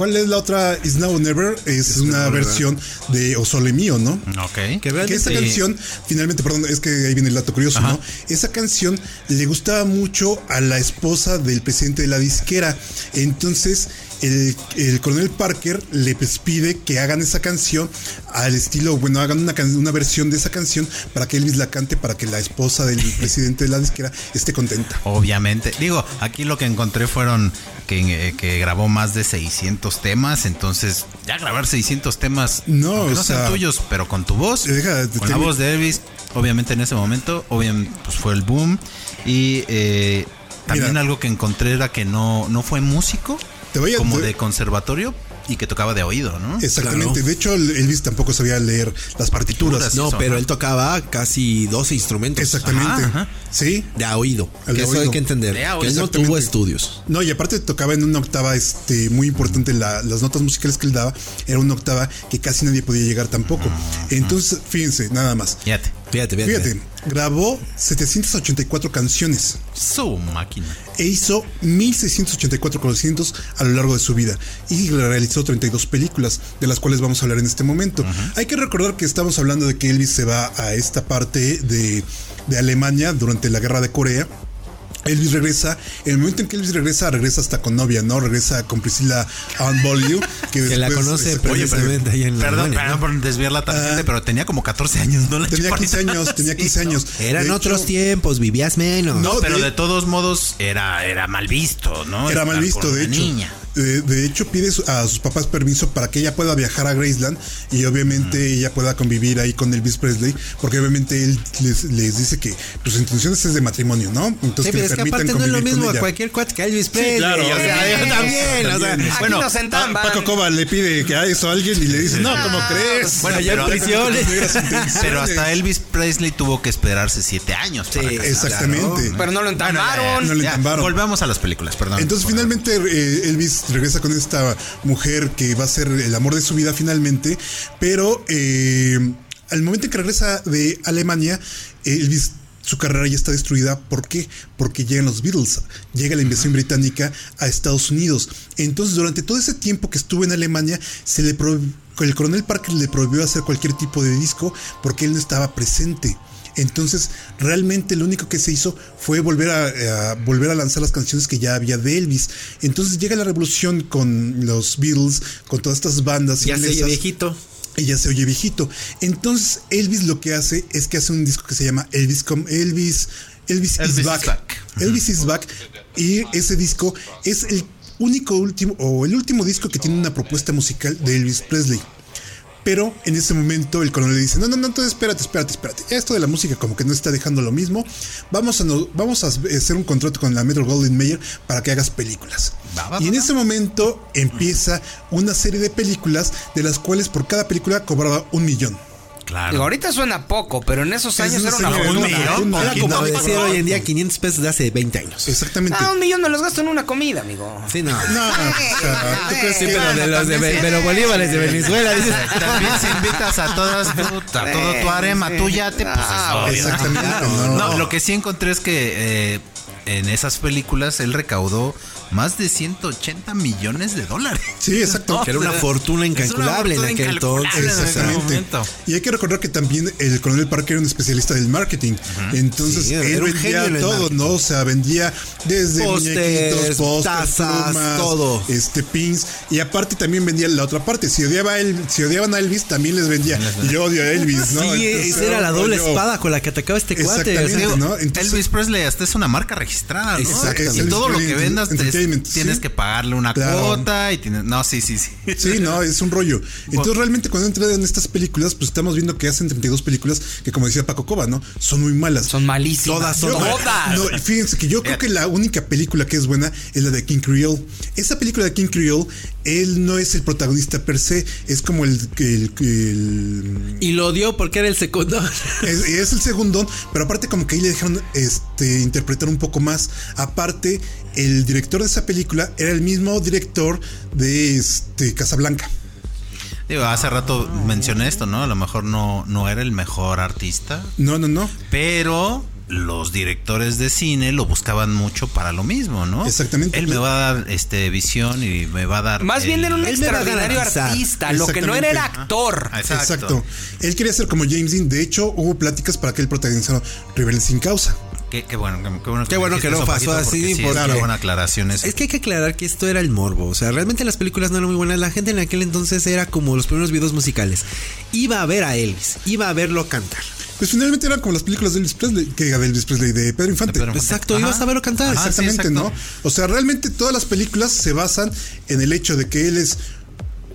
¿Cuál es la otra? Is Now or Never es una versión de O Sole Mío, ¿no? Ok. Que Que esa canción, finalmente, perdón, es que ahí viene el dato curioso, Ajá. ¿no? Esa canción le gustaba mucho a la esposa del presidente de la disquera. Entonces, el, el coronel Parker le pues, pide que hagan esa canción al estilo, bueno, hagan una, una versión de esa canción para que Elvis la cante, para que la esposa del presidente de la disquera esté contenta. Obviamente. Digo, aquí lo que encontré fueron que, eh, que grabó más de 600 temas. Entonces, ya grabar 600 temas, No, no o sean sea, tuyos, pero con tu voz, deja- con te- la voz de Elvis, obviamente en ese momento, obviamente, pues fue el boom. Y eh, también Mira. algo que encontré era que no, no fue músico, Te voy a- como te- de conservatorio y que tocaba de oído, ¿no? Exactamente. De hecho, Elvis tampoco sabía leer las partituras. No, eso, pero él tocaba casi 12 instrumentos. Exactamente. Ajá, ajá. Sí. De a oído. Que de eso hay que entender. Que él no tuvo estudios. No, y aparte tocaba en una octava este, muy importante. la- las notas musicales que él daba era una octava que casi nadie podía llegar tampoco. Entonces, fíjense, nada más. Fíjate. Fíjate, fíjate. Fíjate, grabó 784 canciones Su máquina. e hizo 1684 conciertos a lo largo de su vida y realizó 32 películas, de las cuales vamos a hablar en este momento. Hay que recordar que estamos hablando de que Elvis se va a esta parte de, de Alemania durante la guerra de Corea. Elvis regresa, en el momento en que Elvis regresa, regresa hasta con novia, ¿no? Regresa con Priscila Ann Beaulieu, que, Que la conoce precisamente ahí en la Perdón, perdón por desviar la tangente, pero tenía como 14 años, ¿no? La Tenía 15 chaparrita. años, tenía 15 Sí, ¿no? años. Eran De otros hecho, tiempos, vivías menos. No, No, pero de- de todos modos era, era mal visto, ¿no? Era mal visto, de hecho. niña. Eh, de hecho, pide su- a sus papás permiso para que ella pueda viajar a Graceland y obviamente ella pueda convivir ahí con Elvis Presley, porque obviamente él les, les dice que sus intenciones es de matrimonio, ¿no? Entonces Sí, que pero le es que permitan aparte no es lo mismo a cualquier cuate que a Elvis Presley. claro, o sea, sí. yo también, o sea, También. Aquí Bueno, nos. Paco Coba le pide que haga eso a alguien y le dice, no, ¿cómo crees? Bueno, ya pero, en prisiones. pero hasta Elvis Presley tuvo que esperarse 7 años. para Sí, casarse. Exactamente. Pero no lo Bueno, ya, entambaron. No ya, entambaron. Volvamos a las películas, perdón. Entonces finalmente eh, Elvis regresa con esta mujer que va a ser el amor de su vida finalmente, pero eh, al momento en que regresa de Alemania, Elvis su carrera ya está destruida. ¿Por qué? Porque llegan los Beatles, llega la invasión británica a Estados Unidos. Entonces durante todo ese tiempo que estuvo en Alemania, se le el coronel Parker le prohibió hacer cualquier tipo de disco porque él no estaba presente. Entonces, realmente lo único que se hizo fue volver a, a volver a lanzar las canciones que ya había de Elvis. Entonces llega la revolución con los Beatles, con todas estas bandas ya se oye inglesas, viejito. y ya se oye viejito. Entonces, Elvis lo que hace es que hace un disco que se llama Elvis Com Elvis Elvis, Elvis is is back. Back. Elvis is back y ese disco es el único último o el último disco que tiene una propuesta musical de Elvis Presley. Pero en ese momento el coronel le dice, no, no, no, entonces espérate, espérate, espérate. Esto de la música como que no está dejando lo mismo. Vamos a, no- vamos a hacer un contrato con la Metro Goldwyn Mayer para que hagas películas. Va, va, y en va, ese momento empieza una serie de películas de las cuales por cada película cobraba un millón. Claro. Digo, ahorita suena poco, pero en esos Es años era una fortuna. millón. una- Era decir hoy en día 500 pesos de hace 20 años. Exactamente. Ah, un millón me los gasto en una comida, amigo. Sí, no. No, o sea, ¿tú crees Sí, pero de los de, de los bolívares de Venezuela, dices. También si invitas a todas, a todo tu arema, tu yate, pues es obvio. Exactamente, no. No, lo que sí encontré es que eh, en esas películas él recaudó más de 180 millones de dólares. Sí, exacto. Que era una fortuna incalculable en aquel entonces. en Exactamente. momento. Y hay que recordar que también el coronel Parker era un especialista del marketing. Entonces Sí, él vendía en todo. ¿no? O sea, vendía desde Pósters, muñequitos, tazas, plumas, todo. este pins y aparte también vendía la otra parte. Si odiaba a él, si odiaban a Elvis, también les vendía. Yo odio a Elvis, ¿no? Sí, Entonces, esa era la doble yo- espada con la que atacaba este cuate. Elvis Presley hasta es una marca registrada, ¿no? Exactamente. Y todo lo que vendas te- Entertainment, tienes sí. que pagarle una Claro. cuota y tienes... No, sí, sí, sí. Sí, no, es un rollo. Entonces, realmente, cuando entran en estas películas, pues estamos viendo que hacen 32 películas que, como decía Paco Coba, ¿no? Son muy malas. Son malísimas. Todas son Yo- Todas. No, fíjense que yo creo que la única película que es buena es la de King Creole. Esa película de King Creole, él no es el protagonista per se, es como el. el- el- Y lo dio porque era el segundo. es, es el segundo, pero aparte, como que ahí le dejaron este, interpretar un poco más. Aparte, el director de esa película era el mismo director de este, Casablanca. Digo, hace rato mencioné esto, ¿no? A lo mejor no, no era el mejor artista, No, no, no. pero los directores de cine lo buscaban mucho para lo mismo, ¿no? Exactamente. Él me va a dar este visión y me va a dar. Más bien era un extraordinario artista. Lo que no era era actor. Ah, Exacto. Él quería ser como James Dean. De hecho, hubo pláticas para que él protagonizara Rebelde sin causa. Qué, qué bueno, qué, qué bueno Qué bueno que no pasó así, sí, buena aclaración eso. Es que hay que aclarar que esto era el morbo. O sea, realmente las películas no eran muy buenas. La gente en aquel entonces era como los primeros videos musicales. Iba a ver a Elvis, iba a verlo cantar. Pues finalmente eran como las películas de Elvis Presley, que de Elvis Presley, de Pedro Infante. De Pedro Infante. Exacto, Ajá. ibas a verlo cantar. Ajá. sí, Exactamente, exacto. ¿no? O sea, realmente todas las películas se basan en el hecho de que él es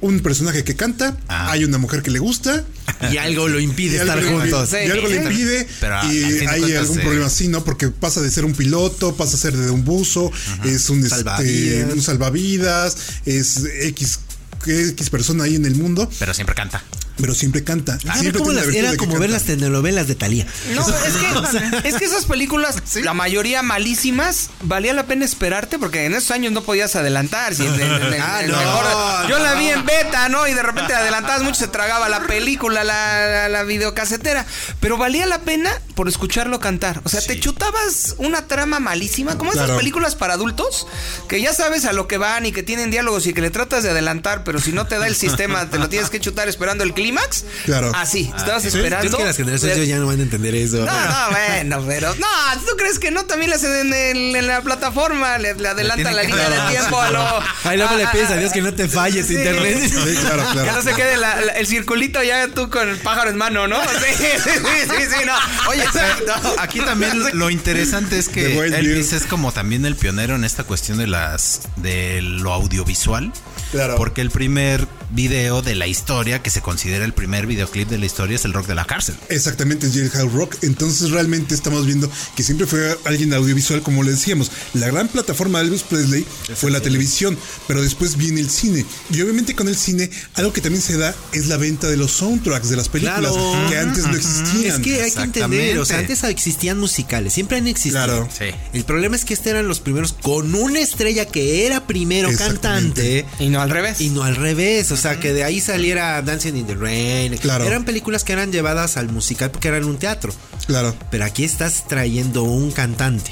un personaje que canta, Ah. hay una mujer que le gusta, Y algo lo impide estar juntos. Y algo le impide, y hay algún eh, problema así, ¿no? Porque pasa de ser un piloto, pasa a ser de un buzo, es un, este, Salvavidas. un salvavidas, es X, X persona ahí en el mundo. Pero siempre canta. Pero siempre canta. Ah, siempre era como, las- era ver las telenovelas de Talía. No, es que, es que esas películas, la mayoría malísimas, valía la pena esperarte porque en esos años no podías adelantar. si en- en- en- en- Ah, en no, mejor- yo la vi en beta, ¿no? Y de repente adelantabas mucho, se tragaba la película, la, la, la videocasetera. Pero valía la pena por escucharlo cantar. O sea, te chutabas una trama malísima, como esas Claro. películas para adultos, que ya sabes a lo que van y que tienen diálogos y que le tratas de adelantar, pero si no te da el sistema, te lo tienes que chutar esperando el clímax. Claro. Así, estabas Yo esperando. es que las generaciones ya no van a entender eso. no, no, bueno, pero. No, ¿tú crees que no? También le hacen en, el- en la plataforma, le, le adelantan la que línea de tiempo a lo. Ay, luego le pides a Dios que no te falles Sí. internet. Sí, claro, Que claro. no se quede la- la- el circulito ya tú con el pájaro en mano, ¿no? Sí, sí, sí, sí, no. Oye, no. aquí también lo interesante es que Elvis es como también el pionero en esta cuestión de las de lo audiovisual. Claro. Porque el primer video de la historia, que se considera el primer videoclip de la historia, es el rock de la cárcel. Exactamente, es Jailhouse Rock. Entonces realmente estamos viendo que siempre fue alguien audiovisual, como le decíamos. La gran plataforma de Elvis Presley fue la televisión, pero después viene el cine. Y obviamente con el cine, algo que también se da es la venta de los soundtracks de las películas, Claro. que antes no existían. Es que hay que entender, o sea, antes existían musicales, siempre han existido. Claro. Sí. El problema es que este eran los primeros con una estrella que era primero cantante Y no al revés. y no al revés, o sea, que de ahí saliera Dancing in the Rain. Claro. Eran películas que eran llevadas al musical porque eran un teatro. Claro. Pero aquí estás trayendo un cantante.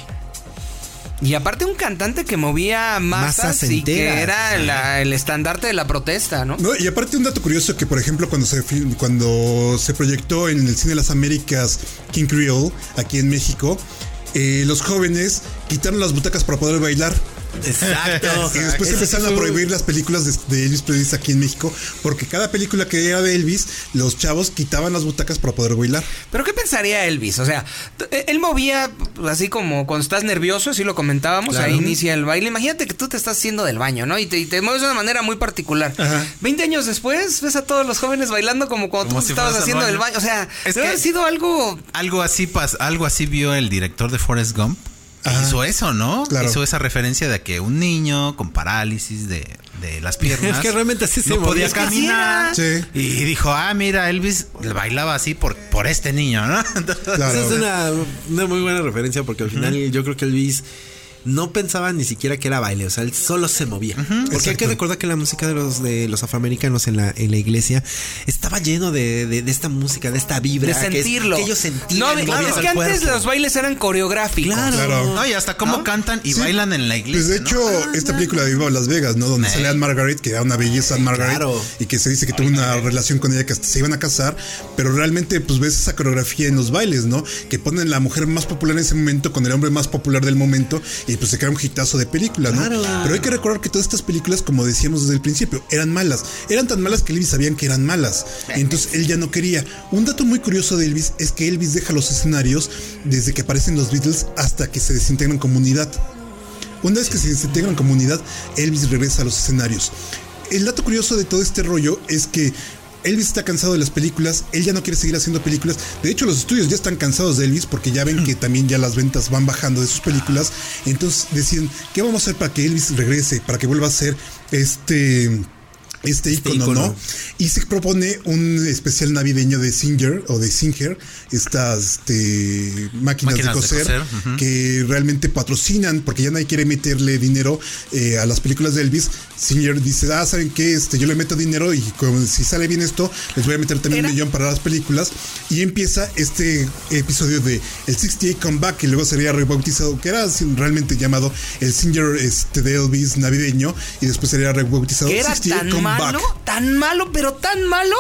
Y aparte un cantante que movía masas, Masas y que era la- el estandarte de la protesta, ¿no? No, y aparte un dato curioso que por ejemplo cuando se cuando se proyectó en el cine de las Américas King Creole aquí en México, eh, los jóvenes quitaron las butacas para poder bailar. Exacto. Y después empezaron a prohibir las películas de, de Elvis Presley aquí en México, porque cada película que era de Elvis, los chavos quitaban las butacas para poder bailar. Pero ¿qué pensaría Elvis? O sea, él movía pues, así como cuando estás nervioso, así lo comentábamos, ahí inicia el baile. Imagínate que tú te estás haciendo del baño, ¿no? Y te, y te mueves de una manera muy particular. Ajá. 20 años después, ves a todos los jóvenes bailando como cuando Como tú si estabas haciendo del baño. O sea, Es debe que- haber sido algo... Algo así pas- algo así vio el director de Forrest Gump. Ajá. Hizo eso, ¿no? Claro. Hizo esa referencia de que un niño con parálisis de, de las piernas. Es que realmente así se no podía caminar. Sí. Y dijo, ah, mira, Elvis bailaba así por, por este niño, ¿no? Claro. Esa es una, una muy buena referencia porque al final yo creo que Elvis no pensaba ni siquiera que era baile, o sea, él solo se movía. Porque hay que recordar que la música de los de los afroamericanos en la, en la iglesia estaba lleno de, de- de esta música, de esta vibra. De que es- sentirlo. Que, ellos sentían. No, es el que antes cuerpo. los bailes eran coreográficos. Claro. Claro. No, y hasta cómo ¿No? cantan y Sí. bailan en la iglesia. Pues de ¿no? hecho, esta película de Viva Las Vegas, ¿no? Donde Eh. sale Anne Margaret, que era una belleza Anne Margaret, Claro. y que se dice que tuvo una relación con ella que hasta se iban a casar, pero realmente pues ves esa coreografía en los bailes, ¿no? Que ponen la mujer más popular en ese momento con el hombre más popular del momento y pues se crea un hitazo de película, ¿no? Claro. Pero hay que recordar que todas estas películas, como decíamos desde el principio, eran malas. Eran tan malas que Elvis sabían que eran malas. Y entonces él ya no quería. Un dato muy curioso de Elvis es que Elvis deja los escenarios desde que aparecen los Beatles hasta que se desintegran comunidad. Una vez que se desintegra en comunidad, Elvis regresa a los escenarios. El dato curioso de todo este rollo es que Elvis está cansado de las películas, él ya no quiere seguir haciendo películas. De hecho, los estudios ya están cansados de Elvis porque ya ven que también ya las ventas van bajando de sus películas. Entonces deciden, ¿qué vamos a hacer para que Elvis regrese, para que vuelva a ser este este icono, ícono. ¿no? Y se propone un especial navideño de Singer o de Singer, estas este, máquinas, Máquinas de de coser, coser, ujú. que realmente patrocinan, porque ya nadie quiere meterle dinero eh, a las películas de Elvis. Singer dice, ah, ¿saben qué? Este, yo le meto dinero y como si sale bien esto, les voy a meter también Era- un millón para las películas. Y empieza este episodio de el 68 Comeback, que luego sería rebautizado, que era realmente llamado el Singer este, de Elvis navideño, y después sería rebautizado Que era 68 tan Malo, tan malo, pero tan malo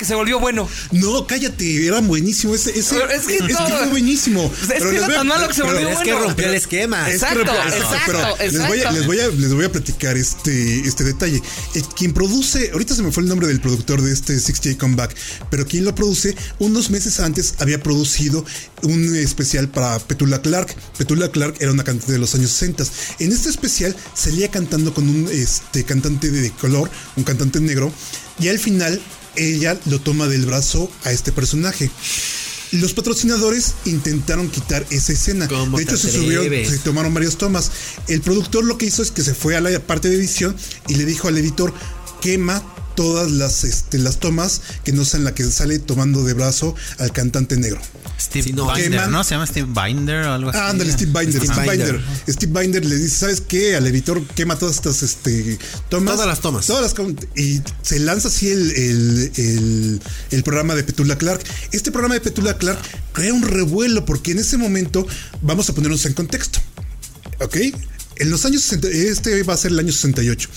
que se volvió bueno. No, cállate, era buenísimo. Ese, es que es todo- fue buenísimo. Es que Pero era les voy a- tan malo que se volvió Es que rompió el esquema. Es Exacto, que- exacto, pero Les voy, a, exacto. les, voy a, les voy a platicar este, este detalle. Eh, quien produce, ahorita se me fue el nombre del productor de este 68 Comeback, pero quien lo produce, unos meses antes había producido un especial para Petula Clark. Petula Clark era una cantante de los años 60. En este especial salía cantando con un este, cantante de color, un cantante negro, y al final ella lo toma del brazo a este personaje. Los patrocinadores intentaron quitar esa escena. ¿Cómo de hecho, se atreves? se tomaron varias tomas. El productor lo que hizo es que se fue a la parte de edición y le dijo al editor, quema todas las, este, las tomas que no sean la que sale tomando de brazo al cantante negro. Steve Sí, Binder, ¿no? Se llama Steve Binder o algo así. Ah, ándale, Steve Binder, Steve Steve Binder. Binder. Steve Binder le dice, ¿sabes qué? Al editor quema todas estas este, tomas. Todas las tomas. Todas las y se lanza así el, el, el- el programa de Petula Clark. Este programa de Petula Clark crea un revuelo porque en ese momento, vamos a ponernos en contexto. ¿Ok? En los años 60, este va a ser el año 68.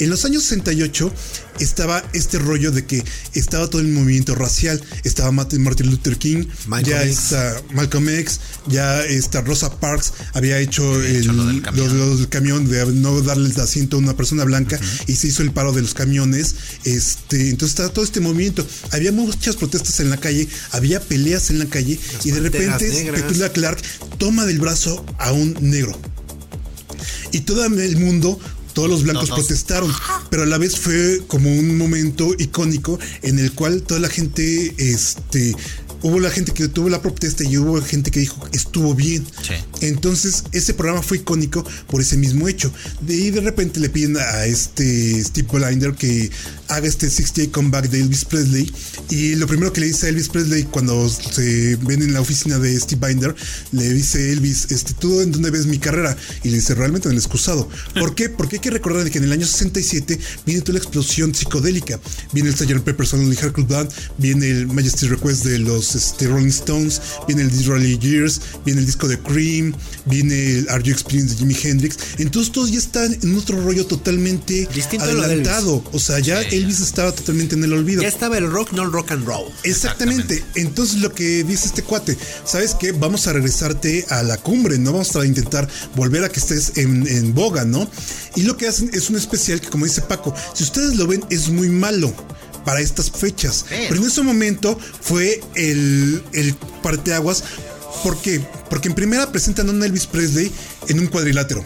En los años 68 estaba este rollo de que estaba todo el movimiento racial. Estaba Martin, Luther King, Malcolm ya X. está Malcolm X, ya está Rosa Parks, había hecho, el, hecho lo del camión. lo- lo del camión de no darle el asiento a una persona blanca y se hizo el paro de los camiones. Este, entonces estaba todo este movimiento. Había muchas protestas en la calle, había peleas en la calle y de repente negras. Petula Clark toma del brazo a un negro. Y todo el mundo, todos los blancos protestaron, pero a la vez fue como un momento icónico en el cual toda la gente, este, hubo la gente que tuvo la protesta y hubo gente que dijo estuvo bien. Sí. Entonces ese programa fue icónico por ese mismo hecho. De ahí de repente le piden a este Steve Blinder que haga este 60 comeback de Elvis Presley y lo primero que le dice a Elvis Presley cuando se ven en la oficina de Steve Binder le dice Elvis, este, ¿tú en dónde ves mi carrera? Y le dice, realmente en el excusado. ¿Por qué? Porque hay que recordar que en el año 67 viene toda la explosión psicodélica. Viene el Sgt. Pepper's Lonely Heart Club Band, viene el Majesty Request de los este, Rolling Stones, viene el Disraeli Years, viene el disco de Cream, viene el Are You Experience de Jimi Hendrix. Entonces todos ya están en otro rollo totalmente Distinto adelantado. O sea, ya Elvis estaba totalmente en el olvido. Ya estaba el rock, no el rock and roll. Exactamente. Entonces lo que dice este cuate, ¿sabes qué? Vamos a regresarte a la cumbre, ¿no? Vamos a intentar volver a que estés en, en boga, ¿no? Y lo que hacen es un especial que, como dice Paco, si ustedes lo ven, es muy malo para estas fechas. Pero, en ese momento fue el, el parteaguas. ¿Por qué? Porque en primera presentan a un Elvis Presley en un cuadrilátero.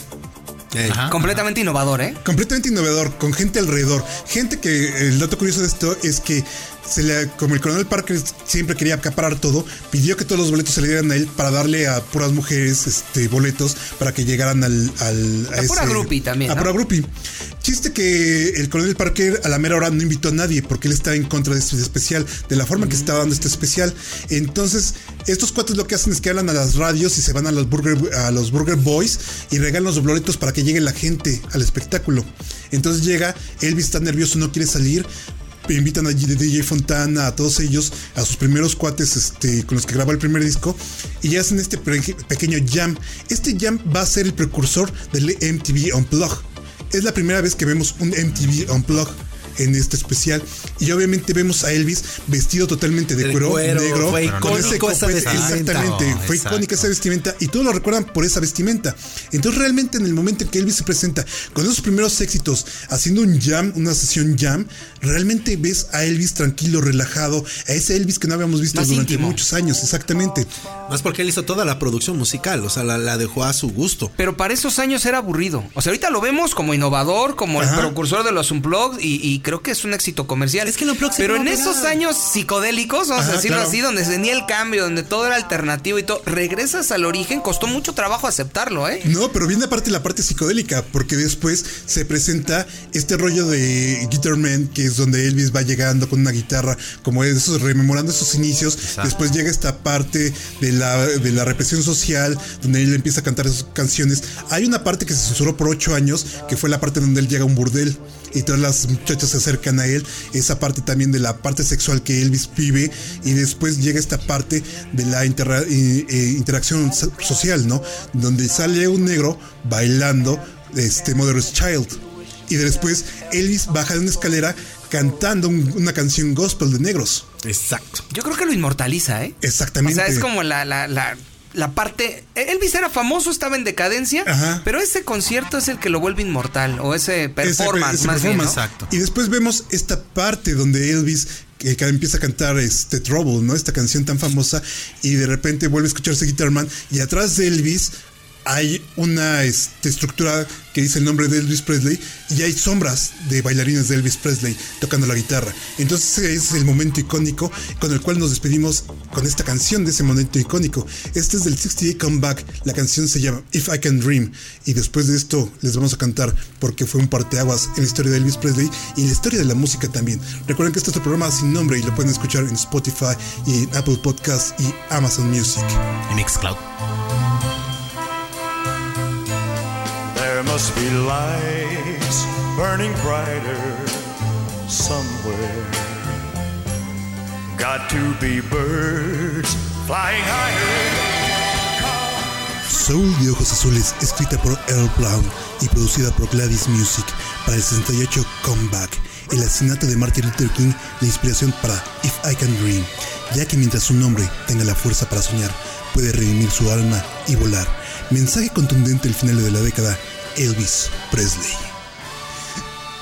Ajá. Completamente innovador, ¿eh? completamente innovador, con gente alrededor. Gente que el dato curioso de esto es que se le, como el coronel Parker siempre quería acaparar todo, pidió que todos los boletos se le dieran a él para darle a puras mujeres este, boletos para que llegaran al. al A pura groupie también, A ¿no? pura groupie. Chiste que el coronel Parker a la mera hora no invitó a nadie porque él estaba en contra de este especial, de la forma en que se estaba dando este especial. Entonces, estos cuates lo que hacen es que hablan a las radios y se van a los Burger, a los burger Boys y regalan los boletos para que llegue la gente al espectáculo. Entonces llega, Elvis está nervioso, no quiere salir. Invitan a DJ Fontana, a todos ellos, a sus primeros cuates este, con los que grabó el primer disco, y hacen este pe- pequeño jam. Este jam va a ser el precursor del MTV Unplugged. Es la primera vez que vemos un MTV Unplugged en este especial. Y obviamente vemos a Elvis vestido totalmente de cuero, cuero, negro. fue con ese icónico esa. Exactamente, No, fue exacto. icónica esa vestimenta y todos lo recuerdan por esa vestimenta. Entonces realmente en el momento en que Elvis se presenta con esos primeros éxitos, haciendo un jam, una sesión jam, realmente ves a Elvis tranquilo, relajado, a ese Elvis que no habíamos visto Más durante íntimo. muchos años, exactamente. Más porque él hizo toda la producción musical, o sea, la, la dejó a su gusto. Pero para esos años era aburrido. O sea, ahorita lo vemos como innovador, como Ajá. el precursor de los Unplugged y, y creo que es un éxito comercial. Es que Unplugged se Pero en esos años psicodélicos, vamos Ajá, a decirlo claro. así, donde se tenía el cambio, donde todo era alternativo y todo, regresas al origen, costó mucho trabajo aceptarlo, ¿eh? No, pero viene aparte la parte psicodélica, porque después se presenta este rollo de Guitar Man, que es donde Elvis va llegando con una guitarra, como eso, rememorando esos inicios. Después llega esta parte de la, de la represión social, donde él empieza a cantar sus canciones. Hay una parte que se censuró por ocho años, que fue la parte donde él llega a un burdel y todas las muchachas se acercan a él. Esa parte también de la parte sexual que Elvis vive. Y después llega esta parte de la eh, eh, interacción so- social, ¿no? Donde sale un negro bailando este Mother's Child. Y después Elvis baja de una escalera cantando un- una canción gospel de negros. Exacto. Yo creo que lo inmortaliza, ¿eh? O Exactamente. sea, es como la, la, la, la parte... Elvis era famoso, estaba en decadencia, Ajá. pero ese concierto es el que lo vuelve inmortal, o ese performance ese más bien, ¿no? performance. Exacto. Y después vemos esta parte donde Elvis que, que empieza a cantar este Trouble, ¿no? Esta canción tan famosa y de repente vuelve a escucharse Guitar Man y atrás de Elvis hay una este, estructura que dice el nombre de Elvis Presley y hay sombras de bailarines de Elvis Presley tocando la guitarra. Entonces ese es el momento icónico con el cual nos despedimos con esta canción de ese momento icónico. Este es del 68 Comeback, la canción se llama If I Can Dream y después de esto les vamos a cantar porque fue un parteaguas en la historia de Elvis Presley y en la historia de la música también. Recuerden que este es otro programa sin nombre y lo pueden escuchar en Spotify en Apple Podcast y Amazon Music. Y Mixcloud. Must be lights burning brighter somewhere. Got to be birds flying higher. Soul de Ojos Azules, escrita por Earl Brown y producida por Gladys Music para el 68 Comeback. El asesinato de Martin Luther King, la inspiración para If I Can Dream, ya que mientras un hombre tenga la fuerza para soñar, puede redimir su alma y volar. Mensaje contundente al final de la década, Elvis Presley.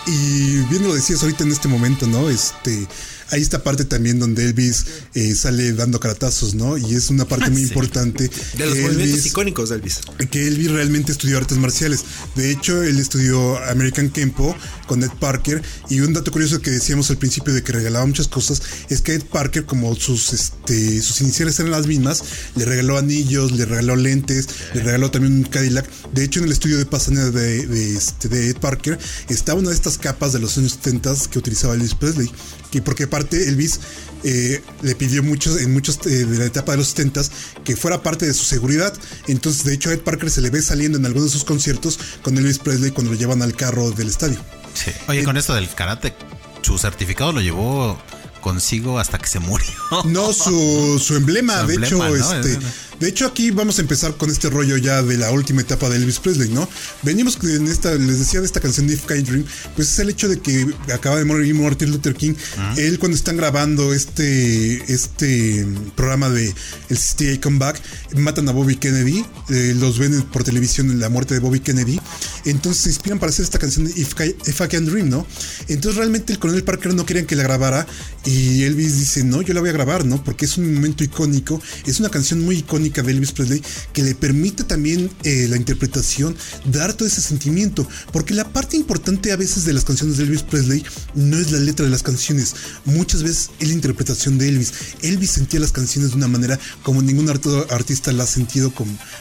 Y bien lo decías ahorita en este momento, ¿no? Este, hay esta parte también donde Elvis eh, sale dando caratazos, ¿no? Y es una parte muy importante. De los que movimientos Elvis- icónicos de Elvis. que Elvis realmente estudió artes marciales. De hecho, él estudió American Kempo con Ed Parker. Y un dato curioso que decíamos al principio de que regalaba muchas cosas es que Ed Parker, como sus, este, sus iniciales eran las mismas, le regaló anillos, le regaló lentes, le regaló también un Cadillac. De hecho, en el estudio de Pasadena de, de, este, de Ed Parker estaba una de estas capas de los años 70 que utilizaba Elvis Presley. Y porque aparte Elvis eh, le pidió muchos, en muchos eh, de la etapa de los 70 que fuera parte de su seguridad. Entonces, de hecho, a Ed Parker se le ve saliendo en algunos de sus conciertos con Elvis Presley cuando lo llevan al carro del estadio. Sí. Oye, con esto del karate, su certificado lo llevó consigo hasta que se murió. No, su, su emblema, Su de emblema, hecho, ¿no? este. De hecho, aquí vamos a empezar con este rollo ya de la última etapa de Elvis Presley, ¿no? Venimos en esta, les decía de esta canción de If I Can Dream, pues es el hecho de que acaba de morir Martin Luther King. Él cuando están grabando este, este programa de el 68 Comeback, matan a Bobby Kennedy, eh, los ven por televisión en la muerte de Bobby Kennedy. Entonces se inspiran para hacer esta canción de If I, If I Can Dream, ¿no? Entonces realmente el coronel Parker no querían que la grabara y Elvis dice, no, yo la voy a grabar, ¿no? Porque es un momento icónico, es una canción muy icónica de Elvis Presley que le permite también eh, la interpretación dar todo ese sentimiento, porque la parte importante a veces de las canciones de Elvis Presley no es la letra de las canciones, muchas veces es la interpretación de Elvis. Elvis sentía las canciones de una manera como ningún art- artista la ha sentido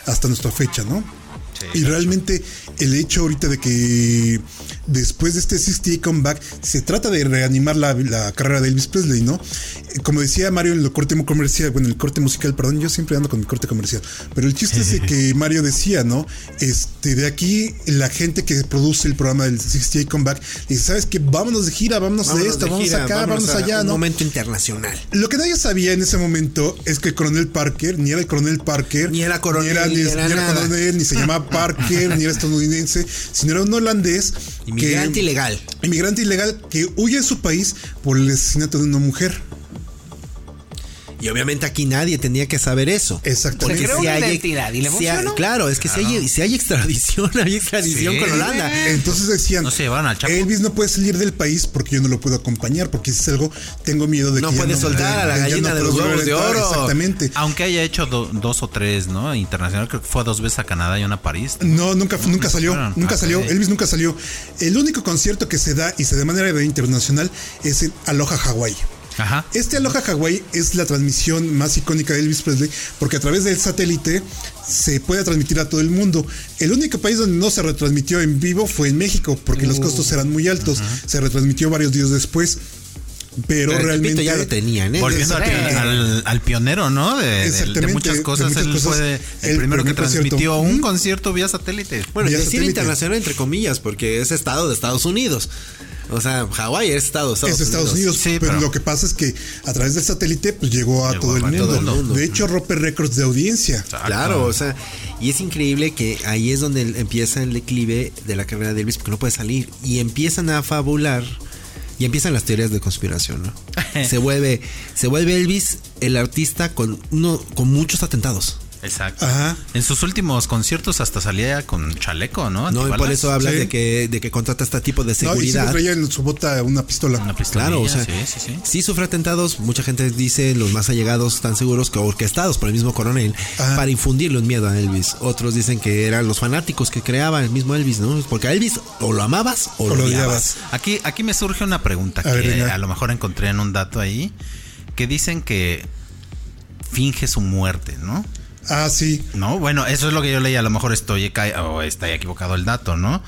hasta nuestra fecha, ¿no? y realmente el hecho ahorita de que después de este 68 comeback se trata de reanimar la, la carrera de Elvis Presley, ¿no? Eh, Como decía Mario en el corte comercial, bueno, el corte musical, perdón, yo siempre ando con mi corte comercial, pero el chiste es de que Mario decía, ¿no? Este, de aquí la gente que produce el programa del 68 comeback dice, ¿sabes qué? Vámonos de gira, vámonos, de Vámonos esto, de vamos gira, acá, vámonos, a allá, un ¿no? momento internacional. Lo que nadie sabía en ese momento es que el coronel Parker, ni era el coronel Parker, Ni era coronel, ni era, ni era ni era nada. coronel, ni se llamaba Parker, ni era estadounidense, sino era un holandés. Inmigrante que- ilegal. Inmigrante ilegal que huye de su país por el asesinato de una mujer. Y obviamente aquí nadie tenía que saber eso. Exactamente. Creó si una hay- identidad y le si hay- funcionó. claro, es que Si, hay, si hay extradición, hay extradición Sí. con Holanda. Entonces decían, No se llevaron al Chapo. Elvis no puede salir del país porque yo no lo puedo acompañar, porque si es algo, tengo miedo de No que ya puede soltar a la gallina de los huevos de entrar". oro. Exactamente. Aunque haya hecho do- dos o tres, ¿no? Internacional, creo que fue dos veces a Canadá y una a París. No, nunca, nunca salió, fueron. nunca Ah, salió. Elvis nunca salió. El único concierto que se da y se da de manera internacional es en Aloha Hawaii. Ajá. Este Aloha Hawaii es la transmisión más icónica de Elvis Presley porque a través del satélite se puede transmitir a todo el mundo. El único país donde no se retransmitió en vivo fue en México porque los costos eran muy altos. Se retransmitió varios días después. Pero, Pero realmente ya lo tenían, ¿eh? Volviendo al, al- al pionero, ¿no? De, de- de Exactamente, muchas de cosas. muchas él cosas. fue de- el, El primero que concierto. transmitió un concierto vía satélite. Bueno, Vía decir satélite. internacional entre comillas, porque es estado de Estados Unidos. O sea, Hawái es estado de Estados es Estados Unidos, Sí, pero, pero- lo que pasa es que a través del satélite pues llegó a Llegó todo el mundo. todo el mundo. De hecho, rompe récords de audiencia. Exacto. Claro, o sea, y es increíble que ahí es donde empieza el declive de la carrera de Elvis porque no puede salir y empiezan a fabular y empiezan las teorías de conspiración, ¿no? se vuelve se vuelve Elvis el artista con uno con muchos atentados. Exacto. Ajá. En sus últimos conciertos hasta salía con chaleco, ¿no? No, y por eso hablas Sí. de que, de que contrata este tipo de No, y siempre seguridad. traía en su bota una pistola. Una pistolilla, Claro, o sea, sí, sí, sí. sufre atentados. Mucha gente dice, los más allegados están seguros que orquestados por el mismo coronel Ajá. para infundirle un miedo a Elvis. Otros dicen que eran los fanáticos que creaba el mismo Elvis, ¿no? Porque a Elvis o lo amabas o, lo odiabas. Aquí, aquí me surge una pregunta A que ver, a lo mejor encontré en un dato ahí que dicen que finge su muerte, ¿no? Ah, sí. No, bueno, eso es lo que yo leí. A lo mejor estoy o está equivocado el dato, ¿no?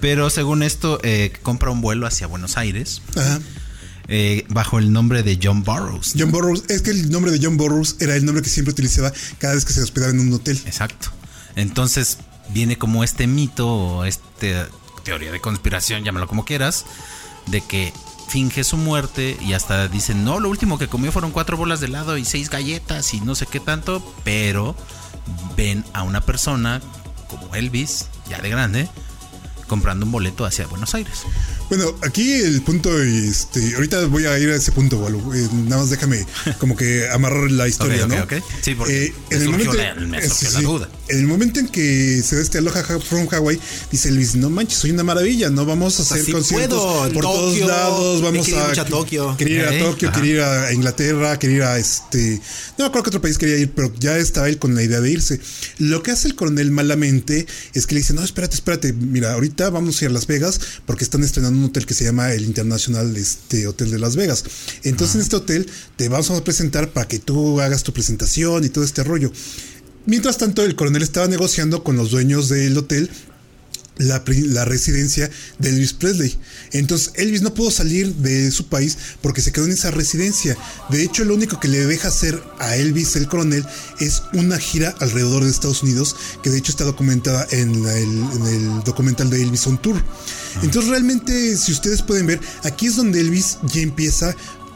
Pero según esto, eh, compra un vuelo hacia Buenos Aires Ajá. eh, bajo el nombre de John Burroughs. John Burroughs, es que el nombre de John Burroughs era el nombre que siempre utilizaba cada vez que se hospedaba en un hotel. Exacto. Entonces viene como este mito o esta teoría de conspiración, llámalo como quieras, de que finge su muerte y hasta dicen, no, lo último que comió fueron cuatro bolas de helado y seis galletas y no sé qué tanto, pero ven a una persona como Elvis, ya de grande, comprando un boleto hacia Buenos Aires. Bueno, aquí el punto, este, ahorita voy a ir a ese punto, Walu. Eh, nada más déjame como que amarrar la historia, ¿no? Sí, porque Eh, en el surgió momento, la- me eh, surgió la duda. En el momento en que se da este Aloha Ha- from Hawaii, dice Luis, no manches, soy una maravilla, no vamos a hacer conciertos puedo, por todos Tokio, lados, me vamos a a Tokio. quería ir a Tokio, ajá. quería ir a Inglaterra, quería ir a este, no creo que otro país quería ir, pero ya estaba él con la idea de irse. Lo que hace el coronel malamente es que le dice, no, espérate, espérate, mira, ahorita vamos a ir a Las Vegas porque están estrenando un hotel que se llama el International este, Hotel de Las Vegas. Entonces en este hotel te vamos a presentar para que tú hagas tu presentación y todo este rollo. Mientras tanto, el coronel estaba negociando con los dueños del hotel la, residencia de Elvis Presley. Entonces Elvis no pudo salir de su país porque se quedó en esa residencia. De hecho, lo único que le deja hacer a Elvis, el coronel, es una gira alrededor de Estados Unidos, que de hecho está documentada en, la- el, en el documental de Elvis on Tour. Entonces realmente, si ustedes pueden ver, aquí es donde Elvis ya empieza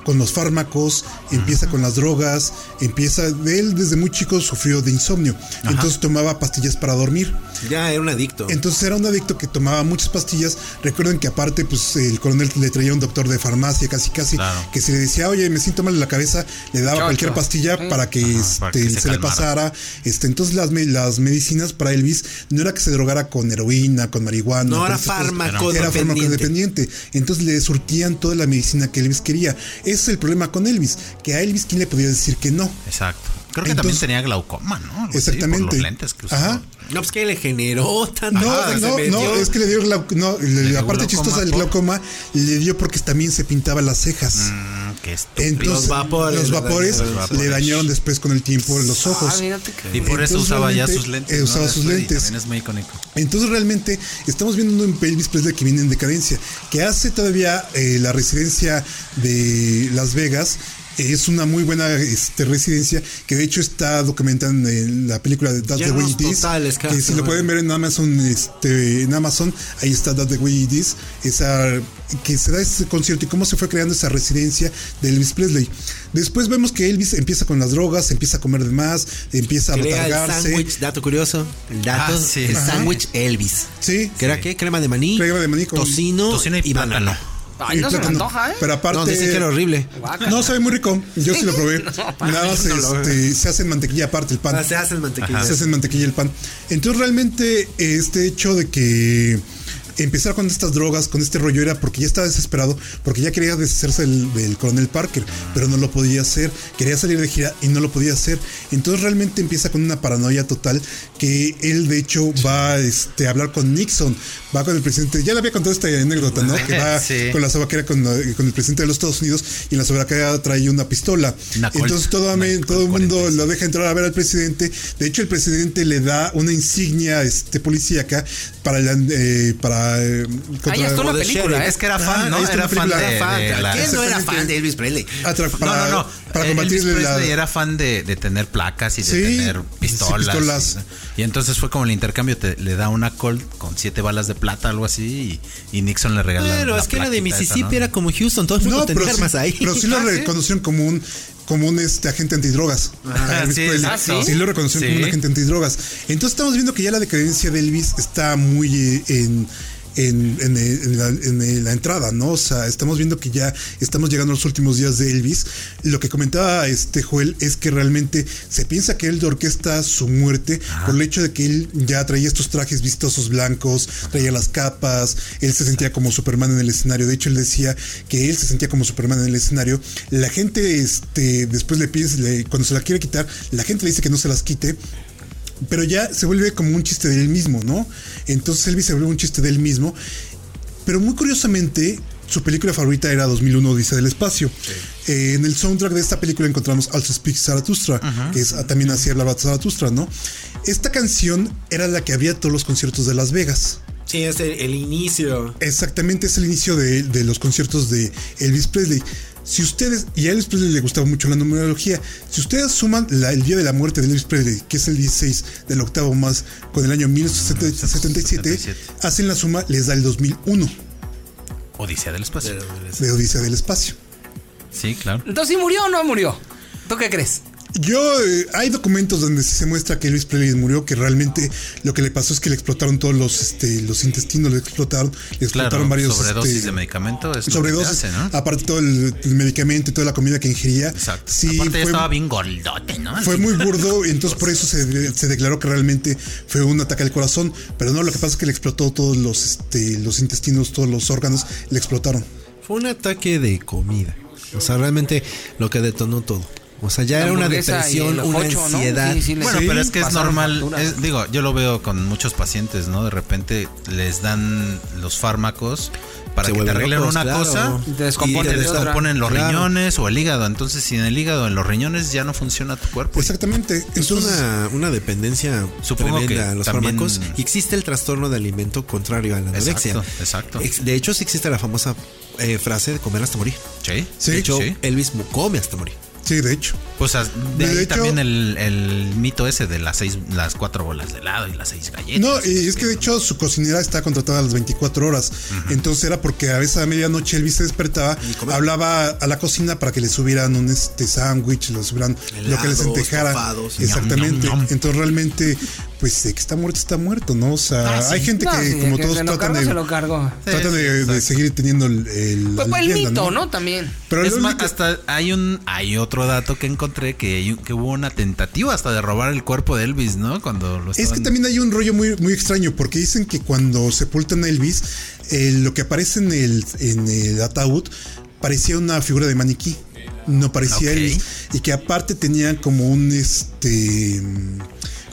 con los fármacos, empieza con las drogas, empieza, él desde muy chico sufrió de insomnio, entonces tomaba pastillas para dormir. Ya era un adicto. Entonces era un adicto que tomaba muchas pastillas. Recuerden que aparte, pues el coronel le traía un doctor de farmacia, casi casi, Claro. que si le decía, oye, me siento mal en la cabeza, le daba Chocho. cualquier pastilla para que, este, para que se, se le pasara. Este, entonces las, las medicinas para Elvis no era que se drogara con heroína, con marihuana. No, era fármaco Era fármaco dependiente. Entonces le surtían toda la medicina que Elvis quería. Es el problema con Elvis, que a Elvis, ¿quién le podía decir que no? Exacto. Creo que Entonces- también tenía glaucoma, ¿no? Algo así, Exactamente. por los lentes que usaba. Ajá. No, pues que le generó tanto. No, no, no, es que le dio glau- no, la parte glaucoma chistosa del por- glaucoma le dio porque también se pintaba las cejas. Mm, qué estúpido. Entonces, Los vapores los le vapores dañaron los le vapores. dañaron después con el tiempo los ojos. Ah, mírate que- y por eso usaba ya sus lentes. eh, ¿no? usaba sus lentes. También es muy icónico. Entonces realmente estamos viendo un Elvis Presley que viene en decadencia, que hace todavía eh, la residencia de Las Vegas. Es una muy buena este, residencia que de hecho está documentada en la película de That's the Way It Is. totales, Que si lo pueden ver en Amazon, este, en Amazon, ahí está That's the Way It Is. Esa, que se da ese concierto y cómo se fue creando esa residencia de Elvis Presley. Después vemos que Elvis empieza con las drogas, empieza a comer de más, empieza a Crea el botargarse. sándwich, dato curioso. El dato, Ah, sí. el Ajá. sándwich Elvis. Sí. ¿Que era qué? Crema de maní. Crema de maní con- Tocino, Tocino y plátano. Ay, no se me antoja, ¿eh? Pero aparte. No, dicen que era horrible. No, sabe muy rico. Yo sí lo probé. Nada más este, se hace en mantequilla aparte el pan. Ah, se hace el mantequilla. Se hace en mantequilla el pan. Entonces, realmente, este hecho de que empezar con estas drogas, con este rollo, era porque ya estaba desesperado, porque ya quería deshacerse del, del coronel Parker, pero no lo podía hacer. Quería salir de gira y no lo podía hacer. Entonces, realmente empieza con una paranoia total que él, de hecho, va este, a hablar con Nixon, va con el presidente. Ya le había contado esta anécdota, ¿no? Que va Sí. con la sobaquera con, eh, con el presidente de los Estados Unidos y en la sobaquera trae una pistola. Una. Entonces, todo, Una todo el mundo 46. lo deja entrar a ver al presidente. De hecho, el presidente le da una insignia este, policíaca para, la- eh, para eh, contra- Ah, ya está la de película. Es que era Ah, fan, ¿no? Era la fan de, fan. de la- ¿Quién no era fan de Elvis Presley? atra- No, para, no, no. para Eh, Elvis la. Presley era fan de, de tener placas y de Sí, tener sí, pistolas. pistolas. Y, y entonces fue como el intercambio. te- le da una Colt con siete balas de plata, algo así. Y, y Nixon le regala. Pero la es que era de plaquita esa, Mississippi, ¿no? era como Houston, todo el mundo No, tenía pero sí, armas ahí. pero sí lo Ah, reconocieron como un como un este agente antidrogas. A Elvis sí, exacto. Sí lo reconocieron como Sí. un agente antidrogas. Entonces estamos viendo que ya la decadencia de Elvis está muy eh, en en, en- en la, en la entrada, ¿no? O sea, estamos viendo que ya estamos llegando a los últimos días de Elvis. Lo que comentaba este Joel es que realmente se piensa que él orquesta su muerte por el hecho de que él ya traía estos trajes vistosos blancos, traía las capas, él se sentía como Superman en el escenario. De hecho, él decía que él se sentía como Superman en el escenario. La gente, este, después le pide, le- cuando se la quiere quitar, la gente le dice que no se las quite. Pero ya se vuelve como un chiste de él mismo, ¿no? Entonces Elvis se vuelve un chiste de él mismo. Pero muy curiosamente, su película favorita era 2001 Odisea del Espacio. Eh, en el soundtrack de esta película encontramos Also Speaks Zarathustra, que es ah, también así hablaba Zarathustra, ¿no? Esta canción era la que había todos los conciertos de Las Vegas. Sí, es el, el inicio. Exactamente, es el inicio de, de los conciertos de Elvis Presley. Si ustedes, y a Elvis Presley le gustaba mucho la numerología, si ustedes suman la- el día de la muerte de Elvis Presley, que es el 16 del octavo más, con el año 1977, hacen la suma, les da el 2001 Odisea del espacio. de Odisea del Espacio. Sí, claro. Entonces, ¿sí murió o no murió? ¿Tú qué crees? Yo, eh, hay documentos donde sí se muestra que Elvis Presley murió, que realmente lo que le pasó es que le explotaron todos los, este, los intestinos, le explotaron, le explotaron Claro, varios... sobredosis este, de medicamento es sobredosis, hace, ¿no? aparte todo el, el medicamento y toda la comida que ingería. Exacto. Sí, Aparte ya fue, estaba bien gordote, ¿no? fue muy burdo y entonces por eso se, se declaró que realmente fue un ataque al corazón. Pero no, lo que pasa es que le explotó todos los, este, los intestinos, todos los órganos, le explotaron. Fue un ataque de comida. O sea, realmente lo que detonó todo. O sea, ya era una depresión, una ocho, ¿no? ansiedad. Sí, sí, le- Bueno, Sí, pero es que es normal. es- digo, yo lo veo con muchos pacientes, ¿no? De repente les dan los fármacos para Se que te arreglen locos, una claro. cosa Y te descomponen y te descomponen los Claro. riñones o el hígado. Entonces, si en el hígado, en los riñones ya no funciona tu cuerpo. Exactamente. Es Entonces, una, una dependencia Supongo tremenda que a los fármacos. Y existe el trastorno de alimento contrario a la anorexia. Exacto, exacto. Ex- De hecho, sí existe la famosa eh, frase de comer hasta morir. Sí, Sí, de hecho, sí. Elvis come hasta morir. Sí, de hecho. Pues as- de De ahí hecho- también el, el mito ese de las seis, las cuatro bolas de helado y las seis galletas. No, y es que de hecho su cocinera está contratada a las 24 horas. Entonces era porque a veces a medianoche Elvis se despertaba, comía. hablaba a la cocina para que le subieran un este sándwich, le subieran lo que les entejara. Exactamente. Entonces realmente, pues de que está muerto, está muerto, ¿no? O sea, hay gente No, que sí, como que todos tratan de, se lo cargó. tratan de, de seguir teniendo el, el- Pues fue el leyenda, mito, ¿no? También. Pero es más, hasta hay un hay otro dato que encontré que, hay un- que hubo una tentativa hasta de robar el cuerpo de Elvis, ¿no? Cuando lo Es que también hay un rollo muy, muy extraño, porque dicen que cuando sepultan a Elvis, eh, lo que aparece en el, en el ataúd parecía una figura de maniquí. No parecía. Elvis. Y que aparte tenía como un este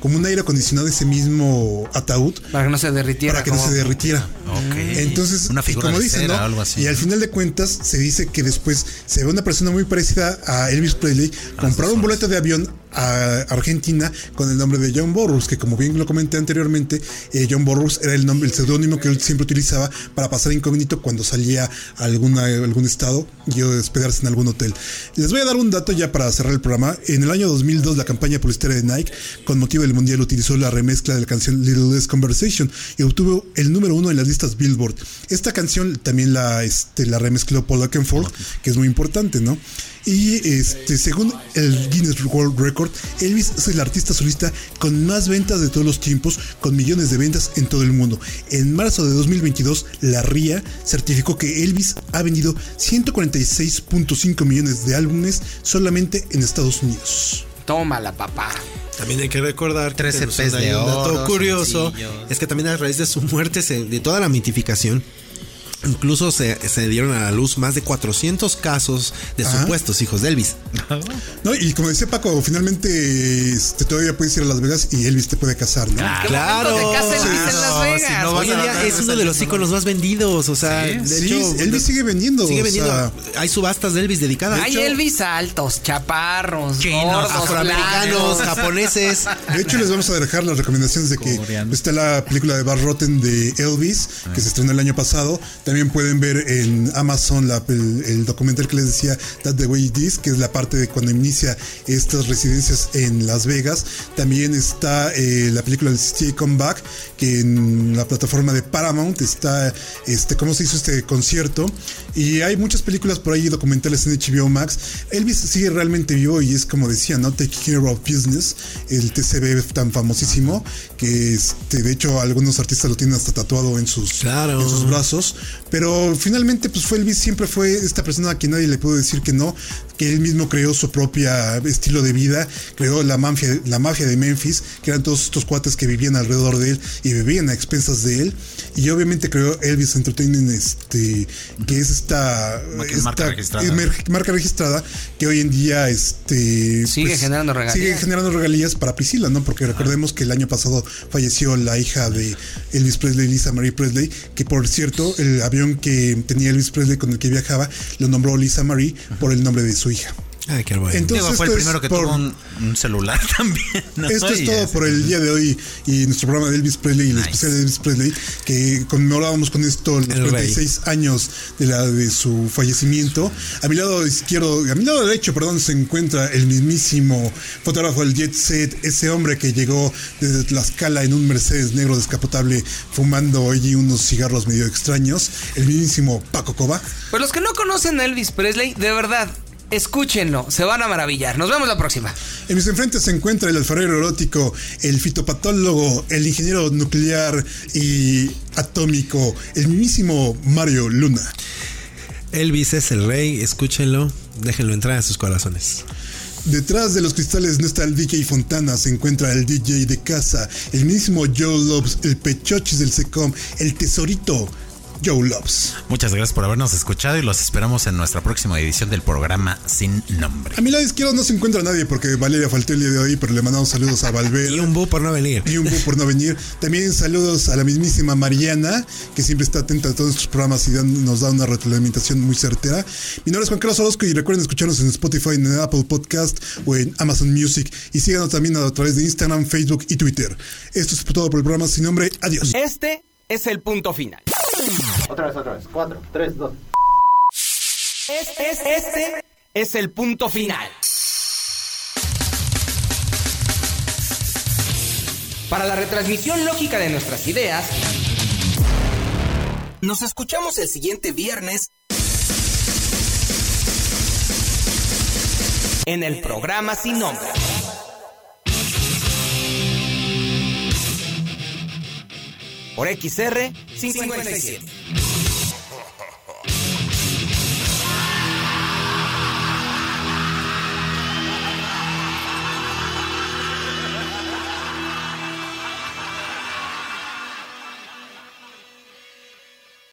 como un aire acondicionado ese mismo ataúd Para que no se derritiera. para que no se derritiera. Ok. Entonces, una y figura como dicen, cera, ¿no? algo así. Y al final de cuentas se dice que después se ve una persona muy parecida a Elvis Presley comprar un boleto de avión a Argentina con el nombre de John Burroughs, que como bien lo comenté anteriormente, eh, John Burroughs era el nombre, el seudónimo que él siempre utilizaba para pasar incógnito cuando salía a alguna, algún estado y hospedarse en algún hotel. Les voy a dar un dato ya para cerrar el programa. En el año 2002 la campaña publicitaria de Nike con motivo del mundial utilizó la remezcla de la canción Little Less Conversation y obtuvo el número uno en las listas Billboard. Esta canción también la, este, la remezcló Paul Oakenfold, que es muy importante, ¿no? Y este, según el Guinness World Record, Elvis es el artista solista con más ventas de todos los tiempos, con millones de ventas en todo el mundo. En marzo de 2022, la RIA certificó que Elvis ha vendido 146.5 millones de álbumes solamente en Estados Unidos. Tómala, papá. También hay que recordar que 13 tenemos pez ahí de un dato oro, curioso sencillos. es que también a raíz de su muerte, se- de toda la mitificación, incluso se, se dieron a la luz más de 400 casos de Ajá. supuestos hijos de Elvis. ¿No? Y como decía Paco, finalmente este, todavía puedes ir a Las Vegas y Elvis te puede casar, ¿no? ¿Qué Claro. momento te casa Elvis en Sí, Las no, Vegas? si no vas Hoy en día es uno de los iconos más vendidos, o sea, Sí, de Sí, hecho, Elvis sigue vendiendo. sigue o vendiendo. sea, Hay subastas de Elvis dedicadas. Hay Elvis altos, chaparros, Chinos, gordos, afroamericanos, japoneses. De hecho, les vamos a dejar las recomendaciones de que Coreano. está la película de Bar Rotten de Elvis, que se estrenó el año pasado. También También pueden ver en Amazon la- el, el documental que les decía, That the Way It Is, que es la parte de cuando inicia estas residencias en Las Vegas. También está eh, la película del CTA Comeback, que en la plataforma de Paramount está, este, cómo se hizo este concierto. Y hay muchas películas por ahí documentales en HBO Max. Elvis sigue realmente vivo y es como decía, ¿no? Take Care of Business, el TCB tan famosísimo, que este, de hecho algunos artistas lo tienen hasta tatuado en sus, Claro. en sus brazos. Pero finalmente, pues fue Elvis, siempre fue esta persona a quien nadie le pudo decir que no, que él mismo creó su propia estilo de vida, creó la mafia, la mafia de Memphis, que eran todos estos cuates que vivían alrededor de él y vivían a expensas de él. Y obviamente creó Elvis Entertainment, este, que es esta, Marca- esta- marca registrada. marca registrada que hoy en día este Sigue generando regalías. Sigue generando regalías para Priscila, ¿no? Porque recordemos que el año pasado falleció la hija de Elvis Presley, Lisa Marie Presley, que por cierto, el avión que tenía Elvis Presley con el que viajaba lo nombró Lisa Marie por el nombre de su hija. Ay, qué bueno. Entonces, Digo, fue el primero que por- tuvo un, un celular también. ¿no? Esto es todo por el día de hoy y nuestro programa de Elvis Presley y el Nice. especial de Elvis Presley, que conmemorábamos con esto los El rey. 36 años de, la, de su fallecimiento. A mi lado izquierdo, a mi lado derecho, perdón, se encuentra el mismísimo fotógrafo del Jet Set, ese hombre que llegó desde Tlaxcala en un Mercedes negro descapotable fumando allí unos cigarros medio extraños, el mismísimo Paco Coba. Pues los que no conocen a Elvis Presley, de verdad, escúchenlo, se van a maravillar. Nos vemos la próxima. En mis enfrentes se encuentra el alfarero erótico, el fitopatólogo, el ingeniero nuclear y atómico, el mismísimo Mario Luna. Elvis es el rey, escúchenlo, déjenlo entrar a sus corazones. Detrás de los cristales no está el DJ Fontana, se encuentra el DJ de casa, el mismo Joe Loves, el pechochis del Secom, el tesorito Joe Loves. Muchas gracias por habernos escuchado y los esperamos en nuestra próxima edición del programa Sin Nombre. A mi lado izquierdo no se encuentra nadie porque Valeria faltó el día de hoy, pero le mandamos saludos a Valver. Y un bu por no venir. y un bu por no venir. También saludos a la mismísima Mariana, que siempre está atenta a todos nuestros programas y dan- nos da una retroalimentación muy certera. Mi nombre es Juan Carlos Orozco y recuerden escucharnos en Spotify, en Apple Podcast o en Amazon Music. Y síganos también a través de Instagram, Facebook y Twitter. Esto es todo por el programa sin nombre. Adiós. Este es el punto final. Otra vez, otra vez. Cuatro, tres, dos. Este, es- este es el punto final. Para la retransmisión lógica de nuestras ideas, nos escuchamos el siguiente viernes en el programa Sin Nombre. por XR 57.